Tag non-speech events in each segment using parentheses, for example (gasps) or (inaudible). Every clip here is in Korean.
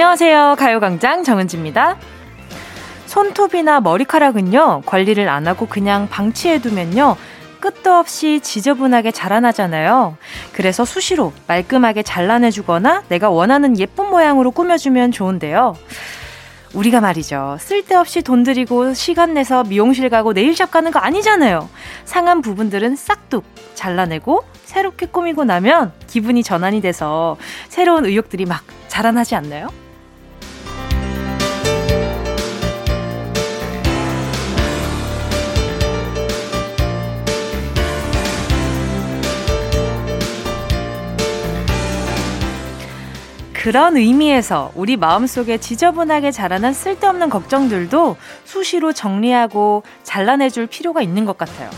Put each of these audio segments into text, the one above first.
안녕하세요. 가요광장 정은지입니다. 손톱이나 머리카락은요, 관리를 안 하고 그냥 방치해두면요, 끝도 없이 지저분하게 자라나잖아요. 그래서 수시로 말끔하게 잘라내주거나 내가 원하는 예쁜 모양으로 꾸며주면 좋은데요. 우리가 말이죠. 쓸데없이 돈 들이고 시간 내서 미용실 가고 네일샵 가는 거 아니잖아요. 상한 부분들은 싹둑 잘라내고 새롭게 꾸미고 나면 기분이 전환이 돼서 새로운 의욕들이 막 자라나지 않나요? 그런 의미에서 우리 마음속에 지저분하게 자라난 쓸데없는 걱정들도 수시로 정리하고 잘라내줄 필요가 있는 것 같아요.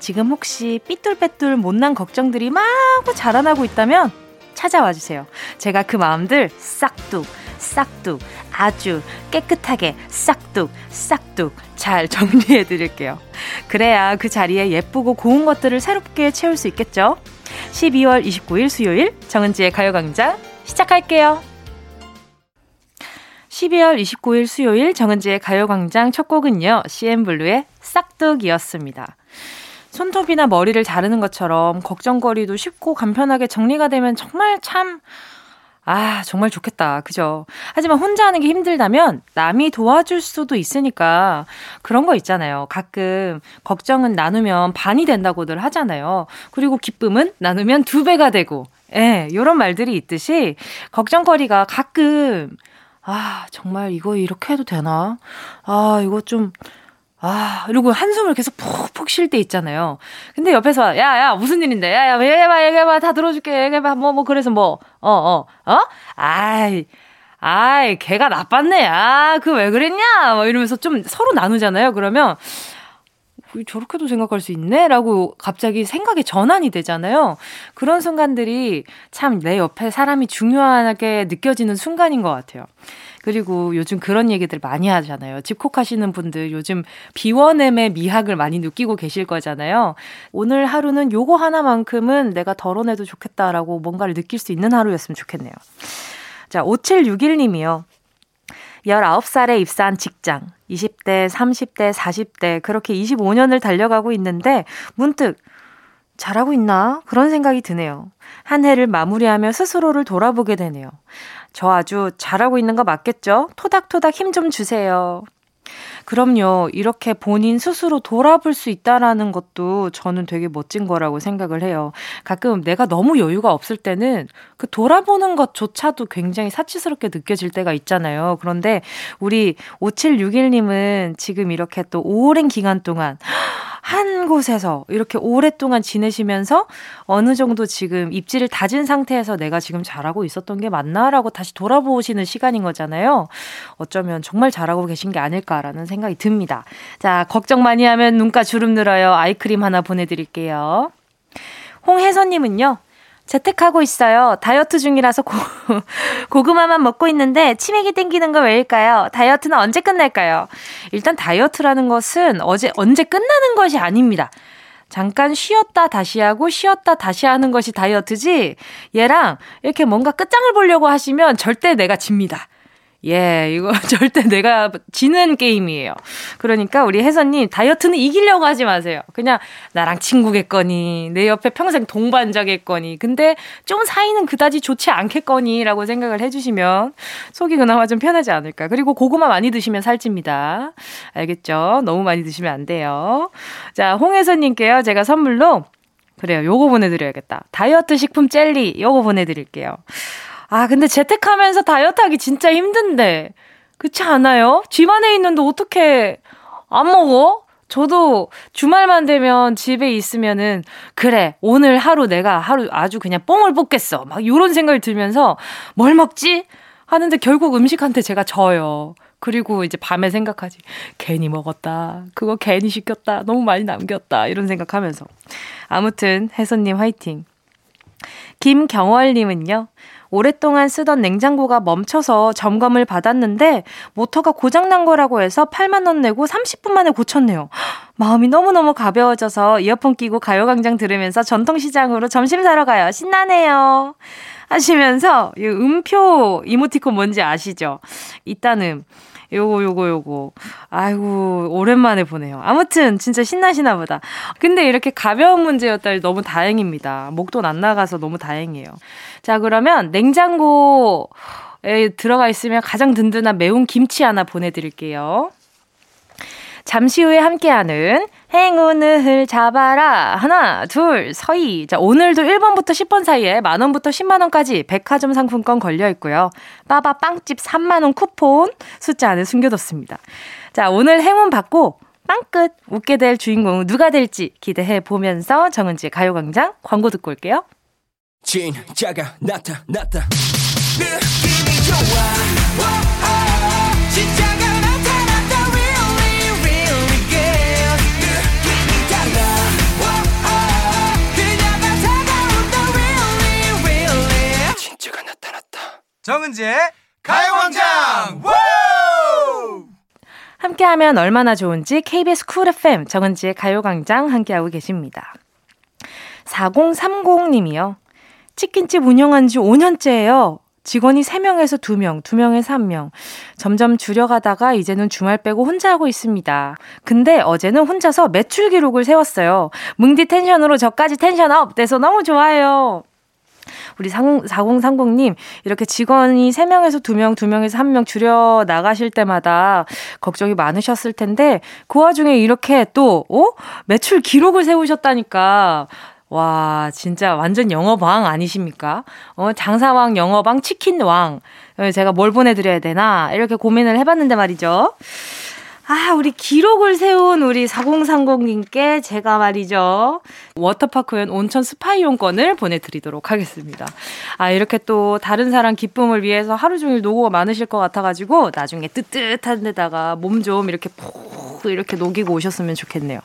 지금 혹시 삐뚤빼뚤 못난 걱정들이 마구 자라나고 있다면 찾아와 주세요. 제가 그 마음들 싹둑, 싹둑, 아주 깨끗하게 싹둑, 싹둑 잘 (laughs) 정리해 드릴게요. 그래야 그 자리에 예쁘고 고운 것들을 새롭게 채울 수 있겠죠? 12월 29일 수요일 정은지의 가요광장 시작할게요. 12월 29일 수요일 정은지의 가요광장 첫 곡은요, CN블루의 싹둑이었습니다. 손톱이나 머리를 자르는 것처럼 걱정거리도 쉽고 간편하게 정리가 되면 정말 참, 아, 정말 좋겠다. 그죠? 하지만 혼자 하는 게 힘들다면 남이 도와줄 수도 있으니까 그런 거 있잖아요. 가끔 걱정은 나누면 반이 된다고들 하잖아요. 그리고 기쁨은 나누면 두 배가 되고 예, 요런 말들이 있듯이 걱정거리가 가끔 아, 정말 이거 이렇게 해도 되나? 아, 이거 좀 아, 이러고 한숨을 계속 푹푹 쉴 때 있잖아요. 근데 옆에서, 야, 야, 무슨 일인데? 야, 야, 얘기해봐, 얘기해봐, 다 들어줄게, 얘기해봐, 뭐, 뭐, 그래서 뭐, 어, 어, 어? 아이, 아이, 걔가 나빴네. 아, 그 왜 그랬냐? 뭐 이러면서 좀 서로 나누잖아요. 그러면, 저렇게도 생각할 수 있네? 라고 갑자기 생각이 전환이 되잖아요. 그런 순간들이 참 내 옆에 사람이 중요하게 느껴지는 순간인 것 같아요. 그리고 요즘 그런 얘기들 많이 하잖아요. 집콕하시는 분들 요즘 비워냄의 미학을 많이 느끼고 계실 거잖아요. 오늘 하루는 요거 하나만큼은 내가 덜어내도 좋겠다라고 뭔가를 느낄 수 있는 하루였으면 좋겠네요. 자, 5761님이요. 19살에 입사한 직장, 20대, 30대, 40대, 그렇게 25년을 달려가고 있는데, 문득, 잘하고 있나? 그런 생각이 드네요. 한 해를 마무리하며 스스로를 돌아보게 되네요. 저 아주 잘하고 있는 거 맞겠죠? 토닥토닥 힘 좀 주세요. 그럼요. 이렇게 본인 스스로 돌아볼 수 있다라는 것도 저는 되게 멋진 거라고 생각을 해요. 가끔 내가 너무 여유가 없을 때는 그 돌아보는 것조차도 굉장히 사치스럽게 느껴질 때가 있잖아요. 그런데 우리 5761님은 지금 이렇게 또 오랜 기간 동안 한 곳에서 이렇게 오랫동안 지내시면서 어느 정도 지금 입지를 다진 상태에서 내가 지금 잘하고 있었던 게 맞나라고 다시 돌아보시는 시간인 거잖아요. 어쩌면 정말 잘하고 계신 게 아닐까라는 생각이 듭니다. 자, 걱정 많이 하면 눈가 주름 늘어요. 아이크림 하나 보내드릴게요. 홍혜선님은요, 재택하고 있어요. 다이어트 중이라서 고, (laughs) 고구마만 먹고 있는데 치맥이 땡기는 거 왜일까요? 다이어트는 언제 끝날까요? 일단 다이어트라는 것은 어제 언제 끝나는 것이 아닙니다. 잠깐 쉬었다 다시 하고 쉬었다 다시 하는 것이 다이어트지 얘랑 이렇게 뭔가 끝장을 보려고 하시면 절대 내가 집니다. 예, 이거 (laughs) 절대 내가 지는 게임이에요. 그러니까 우리 혜선님 다이어트는 이기려고 하지 마세요. 그냥 나랑 친구겠거니, 내 옆에 평생 동반자겠거니, 근데 좀 사이는 그다지 좋지 않겠거니라고 생각을 해주시면 속이 그나마 좀 편하지 않을까. 그리고 고구마 많이 드시면 살찝니다. 알겠죠? 너무 많이 드시면 안 돼요. 자, 홍혜선님께요. 제가 선물로 그래요. 요거 보내드려야겠다. 다이어트 식품 젤리 요거 보내드릴게요. 아, 근데 재택하면서 다이어트 하기 진짜 힘든데. 그렇지 않아요? 집 안에 있는데 어떻게 안 먹어? 저도 주말만 되면 집에 있으면은 그래 오늘 하루 내가 하루 아주 그냥 뽕을 뽑겠어 막 이런 생각이 들면서 뭘 먹지 하는데 결국 음식한테 제가 져요. 그리고 이제 밤에 생각하지 괜히 먹었다 그거 괜히 시켰다 너무 많이 남겼다 이런 생각하면서 아무튼 혜선님 화이팅. 김경월님은요. 오랫동안 쓰던 냉장고가 멈춰서 점검을 받았는데 모터가 고장난 거라고 해서 8만원 내고 30분 만에 고쳤네요. (gasps) 마음이 너무너무 가벼워져서 이어폰 끼고 가요광장 들으면서 전통시장으로 점심 사러 가요. 신나네요. 하시면서 이 음표 이모티콘 뭔지 아시죠? 이따는 요거 요거 요거 아이고 오랜만에 보네요. 아무튼 진짜 신나시나 보다. 근데 이렇게 가벼운 문제였다니 너무 다행입니다. 목돈 안 나가서 너무 다행이에요. 자 그러면 냉장고 에 들어가 있으면 가장 든든한 매운 김치 하나 보내드릴게요. 잠시 후에 함께하는 행운을 잡아라. 하나, 둘, 서희. 자, 오늘도 1번부터 10번 사이에 만원부터 10만원까지 백화점 상품권 걸려 있고요. 빠바 빵집 3만원 쿠폰 숫자 안에 숨겨뒀습니다. 자, 오늘 행운 받고 빵끝 웃게 될 주인공은 누가 될지 기대해 보면서 정은지의 가요광장 광고 듣고 올게요. 진짜가 나타났다. 느낌이 좋아. 정은지의 가요광장 함께하면 얼마나 좋은지 KBS 쿨 FM 정은지의 가요광장 함께하고 계십니다. 4030님이요. 치킨집 운영한 지 5년째예요. 직원이 3명에서 2명, 2명에서 1명. 점점 줄여가다가 이제는 주말 빼고 혼자 하고 있습니다. 근데 어제는 혼자서 매출 기록을 세웠어요. 뭉디 tension으로 저까지 tension up 돼서 너무 좋아요. 우리 4030님, 이렇게 직원이 3명에서 2명, 2명에서 1명 줄여 나가실 때마다 걱정이 많으셨을 텐데, 그 와중에 이렇게 또, 어? 매출 기록을 세우셨다니까. 와, 진짜 완전 영업왕 아니십니까? 어, 장사왕, 영업왕, 치킨왕. 어, 제가 뭘 보내드려야 되나? 이렇게 고민을 해봤는데 말이죠. 아, 우리 기록을 세운 우리 4030님께 제가 말이죠. 워터파크엔 온천 스파 이용권을 보내드리도록 하겠습니다. 아, 이렇게 또 다른 사람 기쁨을 위해서 하루 종일 노고가 많으실 것 같아가지고 나중에 뜨뜻한 데다가 몸 좀 이렇게 푹 이렇게 녹이고 오셨으면 좋겠네요.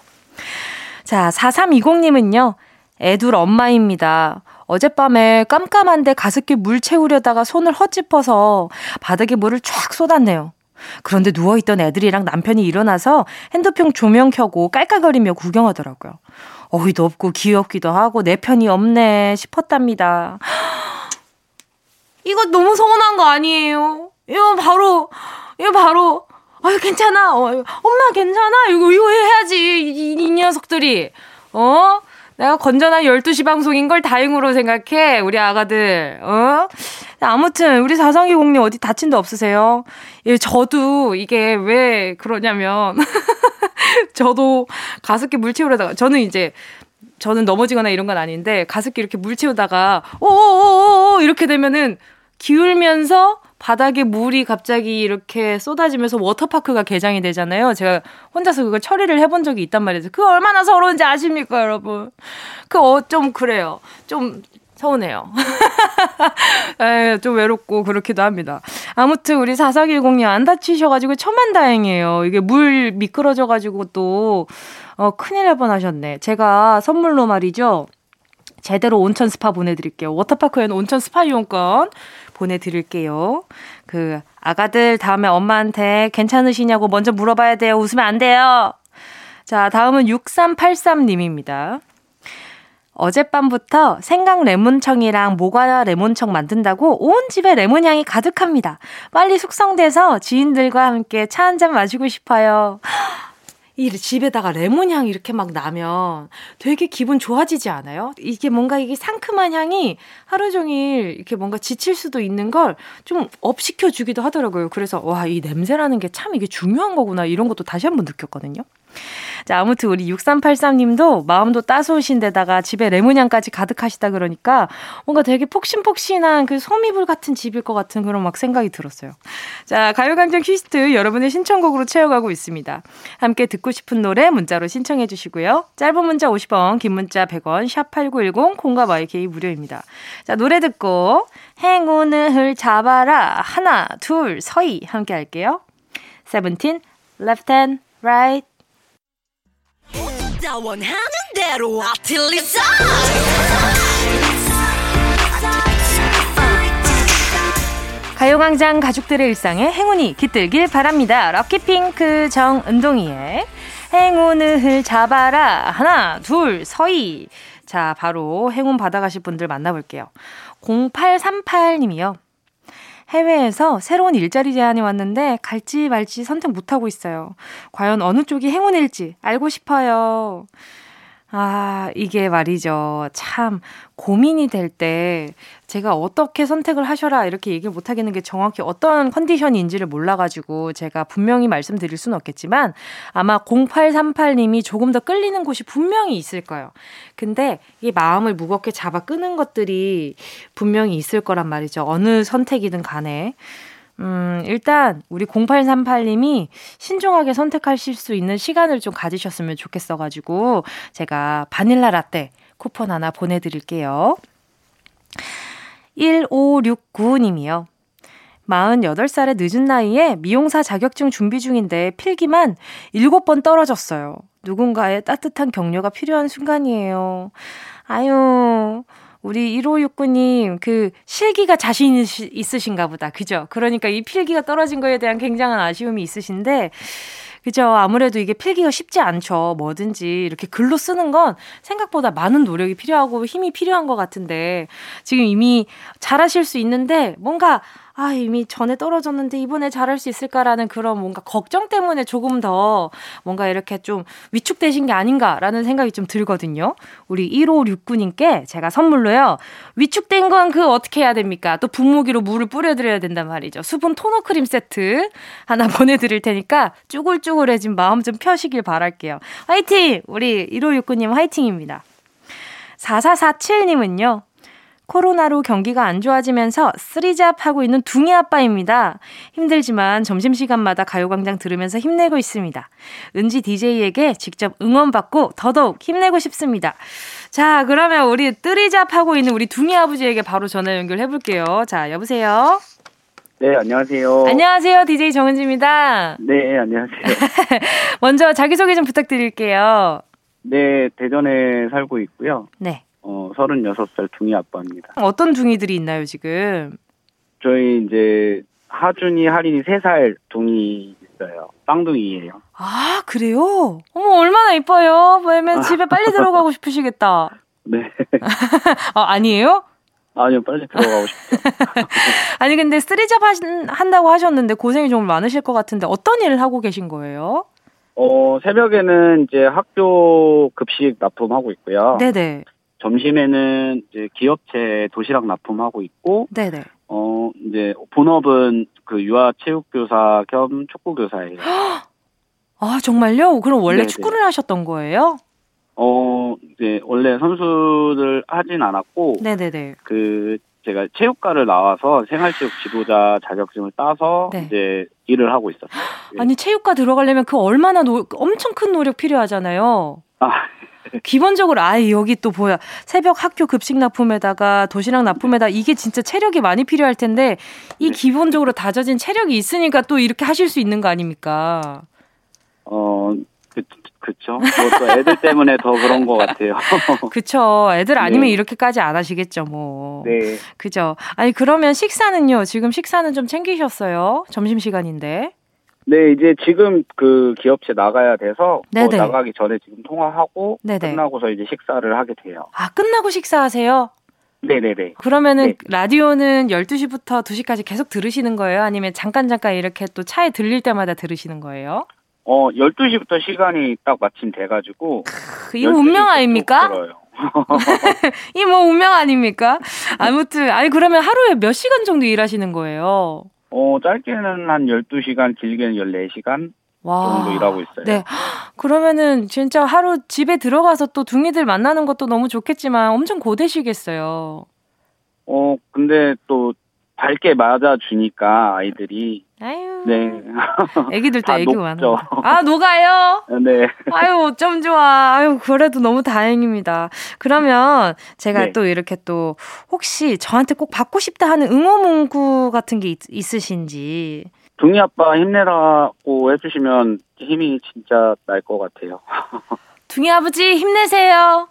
자, 4320님은요. 애둘 엄마입니다. 어젯밤에 깜깜한데 가습기 물 채우려다가 손을 헛짚어서 바닥에 물을 쫙 쏟았네요. 그런데 누워있던 애들이랑 남편이 일어나서 핸드폰 조명 켜고 깔깔거리며 구경하더라고요. 어이도 없고 귀엽기도 하고 내 편이 없네 싶었답니다. (gasps) 이거 너무 서운한 거 아니에요? 이거 바로, 이거 바로, 아유, 괜찮아. 어, 엄마 괜찮아. 이거, 이거 해야지. 이, 이, 이 녀석들이. 어? 내가 건전한 12시 방송인 걸 다행으로 생각해. 우리 아가들. 어? 아무튼 우리 사성이 공님 어디 다친 데 없으세요? 예, 저도 이게 왜 그러냐면 (laughs) 저도 가습기 물 채우려다가 저는 이제 저는 넘어지거나 이런 건 아닌데 가습기 이렇게 물 채우다가 오오오오 이렇게 되면은 기울면서 바닥에 물이 갑자기 이렇게 쏟아지면서 워터파크가 개장이 되잖아요. 제가 혼자서 그걸 처리를 해본 적이 있단 말이죠. 그 얼마나 서러운지 아십니까, 여러분? 그, 어, 좀 그래요. 좀 서운해요. (laughs) 에, 좀 외롭고 그렇기도 합니다. 아무튼 우리 4410님 안 다치셔가지고 천만 다행이에요. 이게 물 미끄러져가지고 또, 어, 큰일 날 뻔 하셨네. 제가 선물로 말이죠. 제대로 온천 스파 보내드릴게요. 워터파크에는 온천 스파 이용권 보내드릴게요. 그, 아가들 다음에 엄마한테 괜찮으시냐고 먼저 물어봐야 돼요. 웃으면 안 돼요. 자, 다음은 6383님입니다. 어젯밤부터 생강 레몬청이랑 모과 레몬청 만든다고 온 집에 레몬 향이 가득합니다. 빨리 숙성돼서 지인들과 함께 차 한 잔 마시고 싶어요. 이 집에다가 레몬 향이 이렇게 막 나면 되게 기분 좋아지지 않아요? 이게 뭔가 이게 상큼한 향이 하루 종일 이렇게 뭔가 지칠 수도 있는 걸 좀 업시켜 주기도 하더라고요. 그래서 와, 이 냄새라는 게 참 이게 중요한 거구나 이런 것도 다시 한번 느꼈거든요. 자, 아무튼 우리 6383님도 마음도 따스우신 데다가 집에 레몬향까지 가득하시다 그러니까 뭔가 되게 폭신폭신한 그 소미불 같은 집일 것 같은 그런 막 생각이 들었어요. 자, 가요강장 퀴스트 여러분의 신청곡으로 채워가고 있습니다. 함께 듣고 싶은 노래 문자로 신청해 주시고요. 짧은 문자 50원, 긴 문자 100원, 샵8910, 공과 마이케이 무료입니다. 자, 노래 듣고 행운을 잡아라. 하나, 둘, 서희 함께 할게요. 세븐틴, left hand, right. 나 원하는 대로 아틀리사 가요광장 가족들의 일상에 행운이 깃들길 바랍니다. 럭키핑크 정은동이의 행운을 잡아라. 하나, 둘, 서희. 자, 바로 행운 받아가실 분들 만나볼게요. 0838님이요. 해외에서 새로운 일자리 제안이 왔는데 갈지 말지 선택 못하고 있어요. 과연 어느 쪽이 행운일지 알고 싶어요. 아, 이게 말이죠. 참 고민이 될 때 제가 어떻게 선택을 하셔라 이렇게 얘기를 못 하겠는 게 정확히 어떤 컨디션인지를 몰라가지고 제가 분명히 말씀드릴 수는 없겠지만 아마 0838님이 조금 더 끌리는 곳이 분명히 있을 거예요. 근데 이 마음을 무겁게 잡아 끄는 것들이 분명히 있을 거란 말이죠. 어느 선택이든 간에. 음, 일단 우리 0838님이 신중하게 선택하실 수 있는 시간을 좀 가지셨으면 좋겠어 가지고 제가 바닐라 라떼 쿠폰 하나 보내 드릴게요. 1569님이요. 48살의 늦은 나이에 미용사 자격증 준비 중인데 필기만 7번 떨어졌어요. 누군가의 따뜻한 격려가 필요한 순간이에요. 아유, 우리 1569님, 그, 실기가 자신 있으신가 보다. 그죠? 그러니까 이 필기가 떨어진 거에 대한 굉장한 아쉬움이 있으신데, 그죠. 아무래도 이게 필기가 쉽지 않죠. 뭐든지 이렇게 글로 쓰는 건 생각보다 많은 노력이 필요하고 힘이 필요한 것 같은데, 지금 이미 잘하실 수 있는데, 뭔가, 아, 이미 전에 떨어졌는데 이번에 잘할 수 있을까라는 그런 뭔가 걱정 때문에 조금 더 뭔가 이렇게 좀 위축되신 게 아닌가라는 생각이 좀 들거든요. 우리 1569님께 제가 선물로요. 위축된 건 그 어떻게 해야 됩니까? 또 분무기로 물을 뿌려드려야 된단 말이죠. 수분 토너 크림 세트 하나 (laughs) 보내드릴 테니까 쭈글쭈글해진 마음 좀 펴시길 바랄게요. 화이팅! 우리 1569님 화이팅입니다. 4447님은요. 코로나로 경기가 안 좋아지면서 쓰리잡 하고 있는 둥이 아빠입니다. 힘들지만 점심시간마다 가요광장 들으면서 힘내고 있습니다. 은지 DJ에게 직접 응원받고 더더욱 힘내고 싶습니다. 자, 그러면 우리 쓰리잡 하고 있는 우리 둥이 아버지에게 바로 전화 연결해 볼게요. 자, 여보세요? 네, 안녕하세요. 안녕하세요. DJ 정은지입니다. 네, 안녕하세요. (laughs) 먼저 자기소개 좀 부탁드릴게요. 네, 대전에 살고 있고요. 네. 어, 36살 둥이 아빠입니다. 어떤 둥이들이 있나요, 지금? 저희 이제 하준이, 할인이 3살 둥이 있어요. 쌍둥이예요. 아, 그래요? 어머, 얼마나 이뻐요. 왜냐면 집에 빨리 들어가고 싶으시겠다. (laughs) 네. 아, (laughs) 아니에요? 아니요, 빨리 들어가고 싶죠. (laughs) 아니, 근데 스트리잡 한다고 하셨는데 고생이 좀 많으실 것 같은데 어떤 일을 하고 계신 거예요? 어, 새벽에는 이제 학교 급식 납품하고 있고요. 네네. 점심에는 이제 기업체 도시락 납품하고 있고, 네네. 어, 이제 본업은 그 유아 체육교사 겸 축구교사예요. (gasps) 아, 정말요? 그럼 원래 네네. 축구를 하셨던 거예요? 어, 이제 원래 선수를 하진 않았고, 네네네. 그 제가 체육과를 나와서 생활체육 지도자 자격증을 따서 네. 이제 일을 하고 있었어요. 예. (gasps) 아니, 체육과 들어가려면 그 얼마나 노, 엄청 큰 노력 필요하잖아요. 아, 기본적으로 아 여기 또 뭐야 새벽 학교 급식 납품에다가 도시락 납품에다 이게 진짜 체력이 많이 필요할 텐데 이 네. 기본적으로 다져진 체력이 있으니까 또 이렇게 하실 수 있는 거 아닙니까? 어, 그, 그쵸. 그것도 애들 때문에 더 그런 것 같아요. (laughs) 그쵸. 애들 아니면 네. 이렇게까지 안 하시겠죠, 뭐. 네. 그죠. 아니, 그러면 식사는요? 지금 식사는 좀 챙기셨어요? 점심시간인데. 네, 이제 지금 그 기업체 나가야 돼서 어, 네네. 나가기 전에 지금 통화하고 네네. 끝나고서 이제 식사를 하게 돼요. 아, 끝나고 식사하세요? 네네네. 그러면은 네. 라디오는 12시부터 2시까지 계속 들으시는 거예요? 아니면 잠깐 잠깐 이렇게 또 차에 들릴 때마다 들으시는 거예요? 어, 12시부터 시간이 딱 마침 돼 가지고. 그 이거 운명 12시부터 아닙니까? (laughs) (laughs) 이 뭐 운명 아닙니까? 아무튼 아니 그러면 하루에 몇 시간 정도 일하시는 거예요? 어, 짧게는 한 12시간, 길게는 14시간 와. 정도 일하고 있어요. 네. (gasps) 그러면은 진짜 하루 집에 들어가서 또 둥이들 만나는 것도 너무 좋겠지만 엄청 고되시겠어요. 어, 근데 또 밝게 맞아주니까 아이들이. 아유. 네. (laughs) 애기들도 다 애기. 많아. 아, 녹아요? 네. 아유, 어쩜 좋아. 아유, 그래도 너무 다행입니다. 그러면 제가 네. 또 이렇게 또 혹시 저한테 꼭 받고 싶다 하는 응원 문구 같은 게 있, 있으신지. 둥이 아빠 힘내라고 해주시면 힘이 진짜 날 것 같아요. (laughs) 둥이 아버지 힘내세요.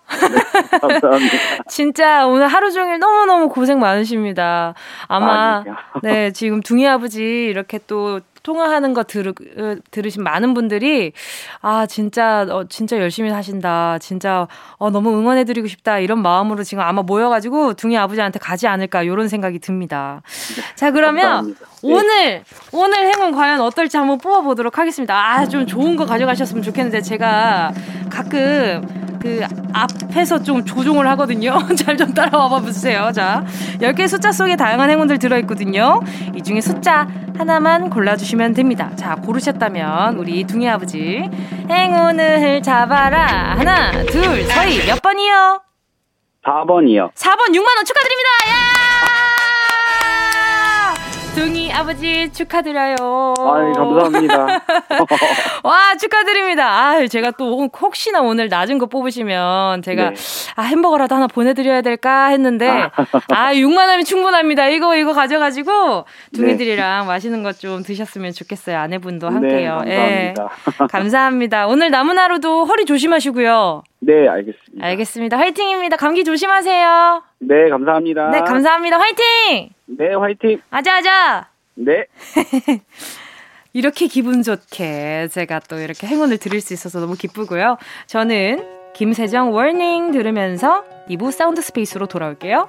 감사합니다. (laughs) 진짜 오늘 하루 종일 너무 너무 고생 많으십니다. 아마 아니요. 네, 지금 둥이 아버지 이렇게 또 통화하는 거 들, 으, 들으신 많은 분들이, 아, 진짜, 어, 진짜 열심히 하신다. 진짜, 어, 너무 응원해드리고 싶다. 이런 마음으로 지금 아마 모여가지고 둥이 아버지한테 가지 않을까. 이런 생각이 듭니다. 자, 그러면 네. 오늘, 오늘 행운 과연 어떨지 한번 뽑아보도록 하겠습니다. 아, 좀 좋은 거 가져가셨으면 좋겠는데, 제가 가끔, 그 앞에서 좀 조종을 하거든요. (laughs) 잘 좀 따라와 보세요. 자, 10개 숫자 속에 다양한 행운들 들어있거든요. 이 중에 숫자 하나만 골라주시면 됩니다. 자, 고르셨다면 우리 둥이 아버지 행운을 잡아라. 하나, 둘, 서희 몇 번이요? 4번이요. 4번 6만 원 축하드립니다. 야! 둥이 아버지 축하드려요. 아 감사합니다. (laughs) 와, 축하드립니다. 아, 제가 또 혹시나 오늘 낮은 거 뽑으시면 제가 네. 아, 햄버거라도 하나 보내드려야 될까 했는데 아, 6만 원이 충분합니다. 이거, 이거 가져가지고 둥이들이랑 네. 맛있는 것 좀 드셨으면 좋겠어요. 아내분도 네, 함께요. 네, 감사합니다. 예. 감사합니다. 오늘 남은 하루도 허리 조심하시고요. 네, 알겠습니다. 알겠습니다. 화이팅입니다. 감기 조심하세요. 네, 감사합니다. 네, 감사합니다. 화이팅! 네, 화이팅! 아자아자! 네. (laughs) 이렇게 기분 좋게 제가 또 이렇게 행운을 드릴 수 있어서 너무 기쁘고요. 저는 김세정 워닝 들으면서 2부 사운드 스페이스로 돌아올게요.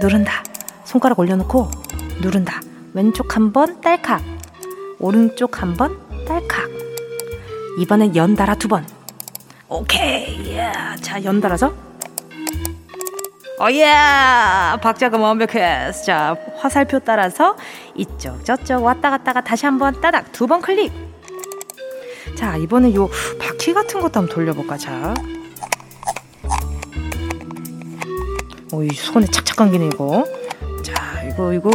누른다. 손가락 올려놓고 누른다. 왼쪽 한 번 딸칵. 오른쪽 한 번 딸칵. 이번엔 연달아 두 번. 오케이. 예. 자, 연달아서. 어예! 박자가 완벽했어. 자, 화살표 따라서 이쪽, 저쪽 왔다 갔다가 다시 한 번 따닥 두 번 클릭. 자, 이번에 요 바퀴 같은 것도 한번 돌려볼까, 자. 어, 이 손에 착착 감기네 이거. 자, 이거 이거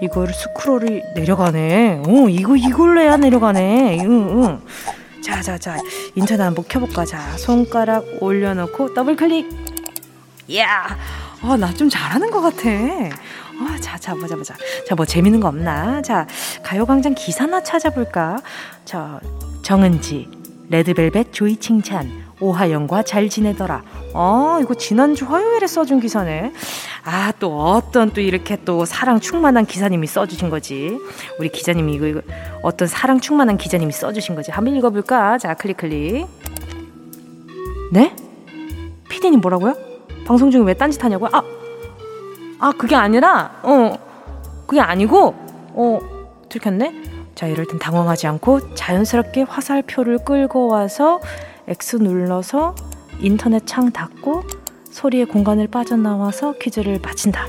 이거를 스크롤이 내려가네. 어, 이거 이걸로 해야 내려가네. 응, 응. 자, 자, 자. 인터넷 한번 켜볼까? 자, 손가락 올려놓고 더블 클릭. 야, 아, 나 좀 잘하는 것 같아. 아, 자, 자, 보자, 보자. 자, 뭐 재밌는 거 없나? 자, 가요광장 기사나 찾아볼까? 자, 정은지, 레드벨벳 조이 칭찬, 오하영과 잘 지내더라. 아, 이거 지난주 화요일에 써준 기사네. 아, 또 어떤 또 이렇게 또 사랑 충만한 기사님이 써주신 거지. 우리 기자님이 이거, 이거 어떤 사랑 충만한 기자님이 써주신 거지. 한번 읽어볼까? 자, 클릭 클릭. 네? 피디님 뭐라고요? 방송 중에 왜 딴짓 하냐고요? 아, 아, 그게 아니라, 어, 그게 아니고, 어, 들켰네? 자, 이럴 땐 당황하지 않고 자연스럽게 화살표를 끌고 와서 X 눌러서 인터넷 창 닫고 소리의 공간을 빠져나와서 퀴즈를 마친다.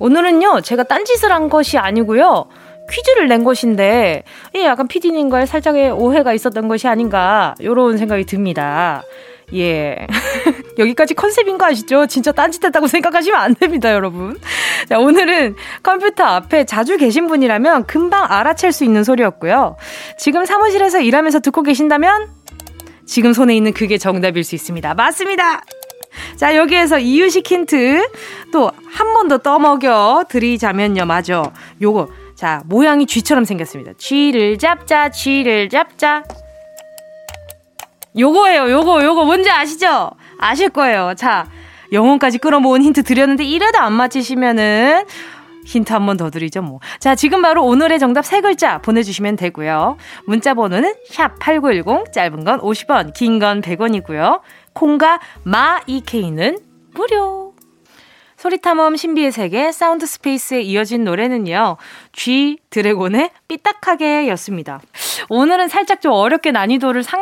오늘은요, 제가 딴짓을 한 것이 아니고요. 퀴즈를 낸 것인데, 이 약간 피디님과의 살짝의 오해가 있었던 것이 아닌가, 요런 생각이 듭니다. 예. (laughs) 여기까지 컨셉인 거 아시죠? 진짜 딴짓했다고 생각하시면 안 됩니다, 여러분. 자, 오늘은 컴퓨터 앞에 자주 계신 분이라면 금방 알아챌 수 있는 소리였고요. 지금 사무실에서 일하면서 듣고 계신다면 지금 손에 있는 그게 정답일 수 있습니다. 맞습니다! 자, 여기에서 이유식 힌트 또 한 번 더 떠먹여 드리자면요. 맞아. 요거. 자, 모양이 쥐처럼 생겼습니다. 쥐를 잡자, 쥐를 잡자. 요거예요, 요거, 요거 뭔지 아시죠? 아실 거예요. 자, 영혼까지 끌어모은 힌트 드렸는데 이래도 안 맞히시면은 힌트 한 번 더 드리죠, 뭐. 자, 지금 바로 오늘의 정답 세 글자 보내주시면 되고요. 문자 번호는 샵8910, 짧은 건 50원, 긴 건 100원이고요. 콩과 마이케이는 무료. 소리탐험 신비의 세계 사운드 스페이스에 이어진 노래는요. G-Dragon의 삐딱하게 였습니다. 오늘은 살짝 좀 어렵게 난이도를 상,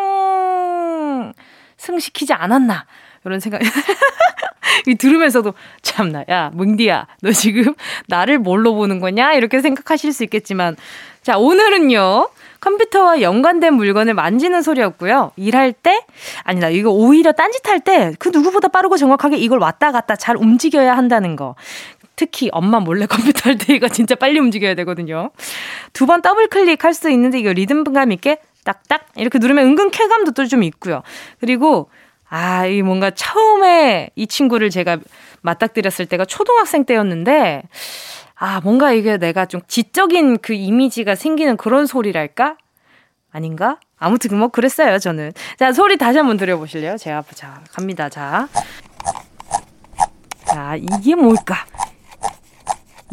승시키지 않았나. 이런 생각. (laughs) 이 들으면서도 참나 야 뭉디야 너 지금 나를 뭘로 보는 거냐 이렇게 생각하실 수 있겠지만 자 오늘은요 컴퓨터와 연관된 물건을 만지는 소리였고요 일할 때 아니다 이거 오히려 딴짓할 때 그 누구보다 빠르고 정확하게 이걸 왔다 갔다 잘 움직여야 한다는 거 특히 엄마 몰래 (laughs) 컴퓨터 할 때 이거 진짜 빨리 움직여야 되거든요. 두 번 더블 클릭할 수 있는데 이거 리듬감 있게 딱딱 이렇게 누르면 은근 쾌감도 또 좀 있고요. 그리고 아, 이 뭔가 처음에 이 친구를 제가 맞닥뜨렸을 때가 초등학생 때였는데, 아, 뭔가 이게 내가 좀 지적인 그 이미지가 생기는 그런 소리랄까? 아닌가? 아무튼 뭐 그랬어요, 저는. 자, 소리 다시 한번 들려보실래요? 제가, 자, 갑니다. 자. 자, 이게 뭘까?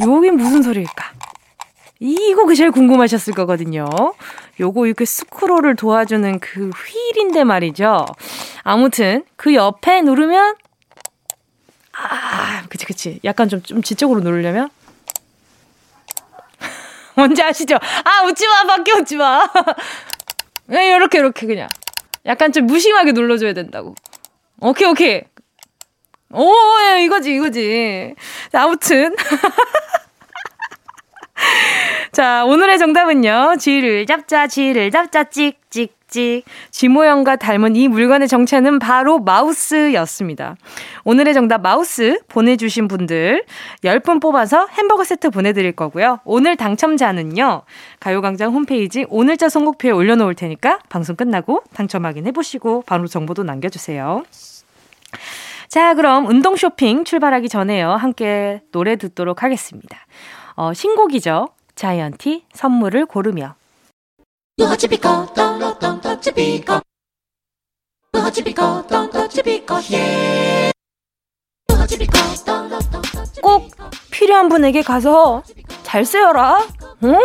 요게 무슨 소리일까? 이거 제일 궁금하셨을 거거든요. 요거 이렇게 스크롤을 도와주는 그 휠인데 말이죠. 아무튼 그 옆에 누르면 아, 그치 그치. 약간 좀 좀 지적으로 누르려면 (laughs) 뭔지 아시죠? 아, 웃지 마. 밖에 웃지 마. (laughs) 네, 요렇게 요렇게 그냥. 약간 좀 무심하게 눌러 줘야 된다고. 오케이, 오케이. 오, 이거지, 이거지. 자, 아무튼. (laughs) 자, 오늘의 정답은요. 쥐를 잡자, 쥐를 잡자, 찍, 찍, 찍. 쥐 모형과 닮은 이 물건의 정체는 바로 마우스였습니다. 오늘의 정답 마우스 보내주신 분들 10분 뽑아서 햄버거 세트 보내드릴 거고요. 오늘 당첨자는요. 가요광장 홈페이지 오늘자 선곡표에 올려놓을 테니까 방송 끝나고 당첨 확인해보시고 바로 정보도 남겨주세요. 자, 그럼 운동 쇼핑 출발하기 전에요. 함께 노래 듣도록 하겠습니다. 어, 신곡이죠. 자이언티 선물을 고르며 꼭 필요한 분에게 가서 잘 쓰여라. 응?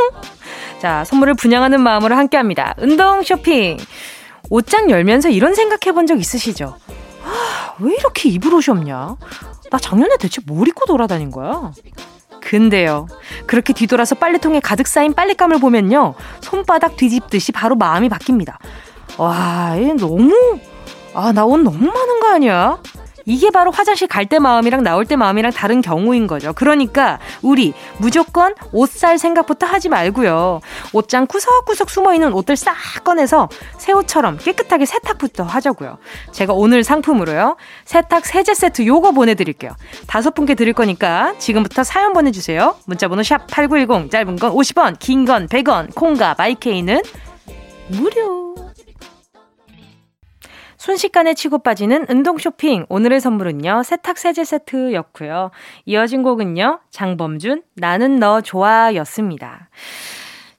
자, 선물을 분양하는 마음으로 함께 합니다. 운동 쇼핑. 옷장 열면서 이런 생각해 본 적 있으시죠? 아, 왜 이렇게 입을 옷이 없냐? 나 작년에 대체 뭘 입고 돌아다닌 거야? 근데요. 그렇게 뒤돌아서 빨래통에 가득 쌓인 빨랫감을 보면요. 손바닥 뒤집듯이 바로 마음이 바뀝니다. 와, 얘 너무, 아, 나옷 너무 많은 거 아니야? 이게 바로 화장실 갈 때 마음이랑 나올 때 마음이랑 다른 경우인 거죠. 그러니까 우리 무조건 옷 살 생각부터 하지 말고요. 옷장 구석구석 숨어 있는 옷들 싹 꺼내서 새 옷처럼 깨끗하게 세탁부터 하자고요. 제가 오늘 상품으로요. 세탁 세제 세트 요거 보내 드릴게요. 다섯 분께 드릴 거니까 지금부터 사연 보내 주세요. 문자 번호 샵 8910 짧은 건 50원 긴 건 100원 콩과 마이케이는 무료. 순식간에 치고 빠지는 운동 쇼핑. 오늘의 선물은요, 세탁 세제 세트였고요. 이어진 곡은요, 장범준, 나는 너 좋아 였습니다.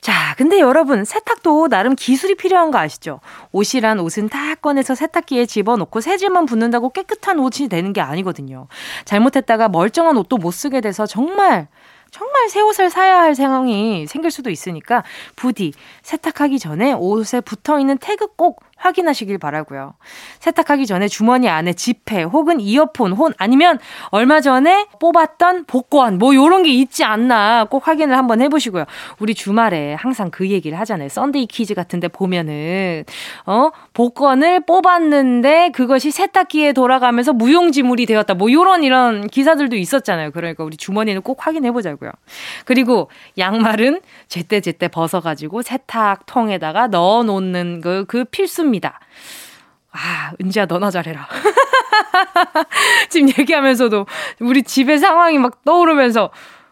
자, 근데 여러분, 세탁도 나름 기술이 필요한 거 아시죠? 옷이란 옷은 다 꺼내서 세탁기에 집어넣고 세제만 붓는다고 깨끗한 옷이 되는 게 아니거든요. 잘못했다가 멀쩡한 옷도 못 쓰게 돼서 정말 정말 새 옷을 사야 할 상황이 생길 수도 있으니까 부디 세탁하기 전에 옷에 붙어 있는 태그 꼭 확인하시길 바라고요. 세탁하기 전에 주머니 안에 지폐 혹은 이어폰 혹 아니면 얼마 전에 뽑았던 복권 뭐 요런 게 있지 않나 꼭 확인을 한번 해보시고요. 우리 주말에 항상 그 얘기를 하잖아요. Sunday 퀴즈 같은데 보면은 어 복권을 뽑았는데 그것이 세탁기에 돌아가면서 무용지물이 되었다. 뭐 요런 이런 기사들도 있었잖아요. 그러니까 우리 주머니는 꼭 확인해 보자고요. 그리고 양말은 제때 제때 벗어가지고 세탁통에다가 넣어놓는 그, 그 필수 좋습니다. 아, 은지야, 너나 잘해라. (laughs) 지금 얘기하면서도 우리 집의 상황이 막 떠오르면서,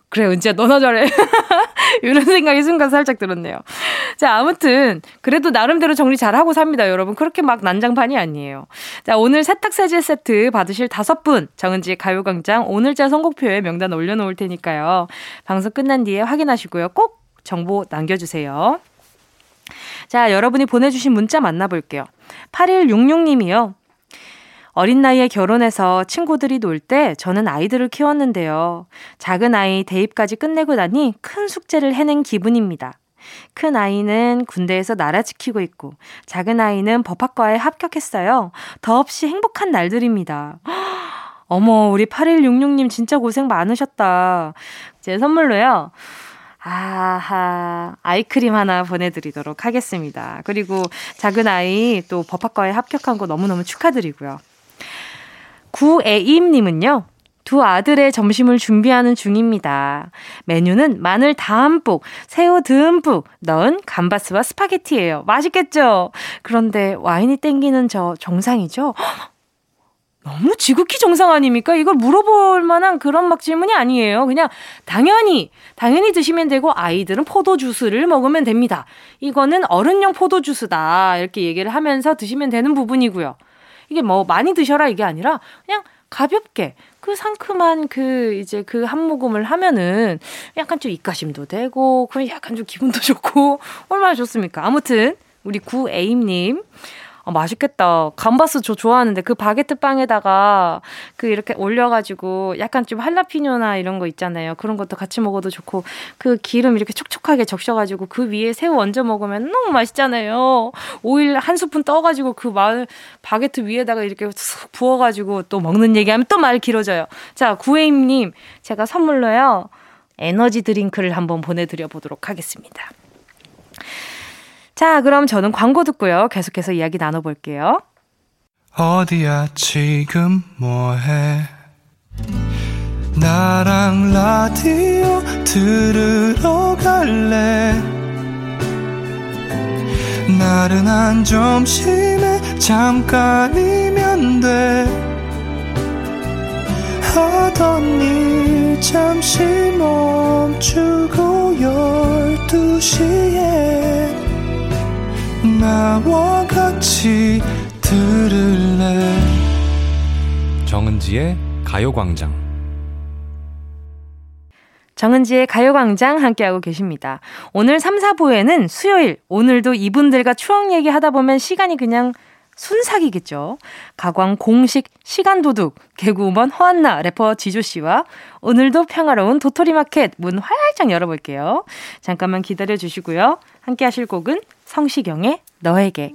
그래, 은지야, 너나 잘해. (laughs) 이런 생각이 순간 살짝 들었네요. 자, 아무튼, 그래도 나름대로 정리 잘 하고 삽니다, 여러분. 그렇게 막 난장판이 아니에요. 자, 오늘 세탁세제 세트 받으실 다섯 분, 정은지의 가요광장 오늘자 선곡표에 명단 올려놓을 테니까요. 방송 끝난 뒤에 확인하시고요. 꼭 정보 남겨주세요. 자, 여러분이 보내주신 문자 만나볼게요. 8166님이요. 어린 나이에 결혼해서 친구들이 놀 때 저는 아이들을 키웠는데요. 작은 아이 대입까지 끝내고 나니 큰 숙제를 해낸 기분입니다. 큰 아이는 군대에서 나라 지키고 있고, 작은 아이는 법학과에 합격했어요. 더없이 행복한 날들입니다. (gasps) 어머, 우리 8166님 진짜 고생 많으셨다. 제 선물로요. 아하, 아이크림 하나 보내드리도록 하겠습니다. 그리고 작은 아이 또 법학과에 합격한 거 너무너무 축하드리고요. 구애임님은요, 두 아들의 점심을 준비하는 중입니다. 메뉴는 마늘 담뿍, 새우 듬뿍 넣은 감바스와 스파게티예요. 맛있겠죠? 그런데 와인이 땡기는 저 정상이죠? 너무 지극히 정상 아닙니까? 이걸 물어볼 만한 그런 막 질문이 아니에요. 그냥 당연히, 당연히 드시면 되고 아이들은 포도주스를 먹으면 됩니다. 이거는 어른용 포도주스다. 이렇게 얘기를 하면서 드시면 되는 부분이고요. 이게 뭐 많이 드셔라 이게 아니라 그냥 가볍게 그 상큼한 그 이제 그 한 모금을 하면은 약간 좀 입가심도 되고 그 약간 좀 기분도 좋고 얼마나 좋습니까? 아무튼 우리 구혜임님 아, 맛있겠다. 감바스 저 좋아하는데 그 바게트 빵에다가 그 이렇게 올려가지고 약간 좀 할라피뇨나 이런 거 있잖아요. 그런 것도 같이 먹어도 좋고 그 기름 이렇게 촉촉하게 적셔가지고 그 위에 새우 얹어 먹으면 너무 맛있잖아요. 오일 한 스푼 떠가지고 그 마늘 바게트 위에다가 이렇게 쑥 부어가지고 또 먹는 얘기하면 또 말 길어져요. 자, 구혜임님 제가 선물로요. 에너지 드링크를 한번 보내드려 보도록 하겠습니다. 자, 그럼 저는 광고 듣고요. 계속해서 이야기 나눠볼게요. 어디야 지금 뭐해 나랑 라디오 들으러 갈래 나른한 점심에 잠깐이면 돼 하던 일 잠시 멈추고 열두 시에 나와 같이 들을래 정은지의 가요광장 정은지의 가요광장 함께하고 계십니다. 오늘 3, 4부에는 수요일, 오늘도 이분들과 추억 얘기 하다 보면 시간이 그냥 순삭이겠죠. 가광 공식 시간 도둑 개그우먼 허한나 래퍼 지조 씨와 오늘도 평화로운 도토리 마켓 문 활짝 열어볼게요. 잠깐만 기다려 주시고요. 함께 하실 곡은 성시경의 너에게.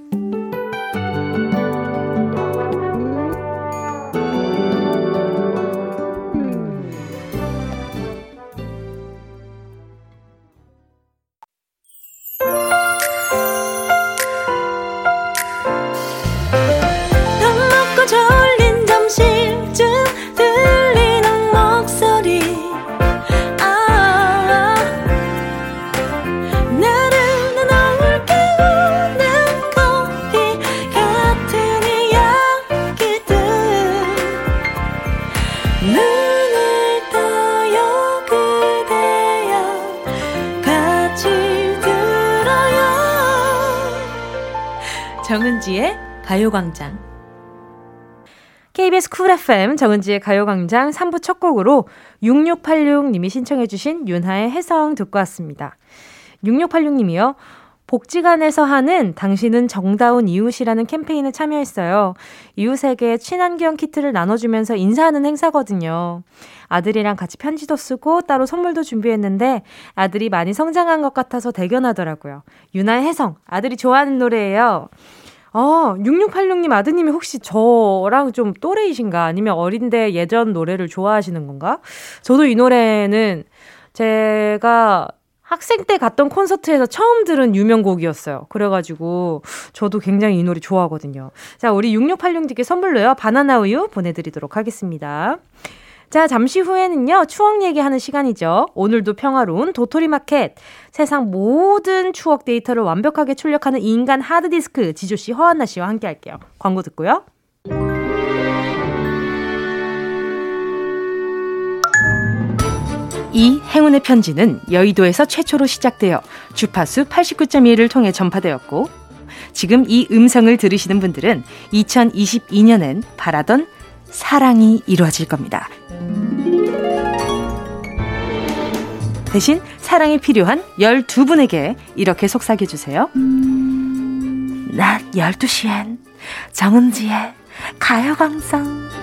정은지의 가요광장. KBS Cool FM 정은지의 가요광장 3부 첫 곡으로 6686님이 신청해주신 윤하의 혜성 듣고 왔습니다. 6686님이요. 복지관에서 하는 당신은 정다운 이웃이라는 캠페인에 참여했어요. 이웃에게 친환경 키트를 나눠주면서 인사하는 행사거든요. 아들이랑 같이 편지도 쓰고 따로 선물도 준비했는데 아들이 많이 성장한 것 같아서 대견하더라고요. 유나의 해성, 아들이 좋아하는 노래예요. 어, 6686님 아드님이 혹시 저랑 좀 또래이신가? 아니면 어린데 예전 노래를 좋아하시는 건가? 저도 이 노래는 제가 학생 때 갔던 콘서트에서 처음 들은 유명곡이었어요. 그래가지고 저도 굉장히 이 노래 좋아하거든요. 자, 우리 6686님께 선물로요. 바나나 우유 보내드리도록 하겠습니다. 자, 잠시 후에는요, 추억 얘기하는 시간이죠. 오늘도 평화로운 도토리 마켓. 세상 모든 추억 데이터를 완벽하게 출력하는 인간 하드디스크 지조씨, 허한나 씨와 함께 할게요. 광고 듣고요. 이 행운의 편지는 여의도에서 최초로 시작되어 주파수 89.1을 통해 전파되었고, 지금 이 음성을 들으시는 분들은 2022년엔 바라던 사랑이 이루어질 겁니다. 대신 사랑이 필요한 12분에게 이렇게 속삭여 주세요. 낮 12시엔 정은지의 가요광장.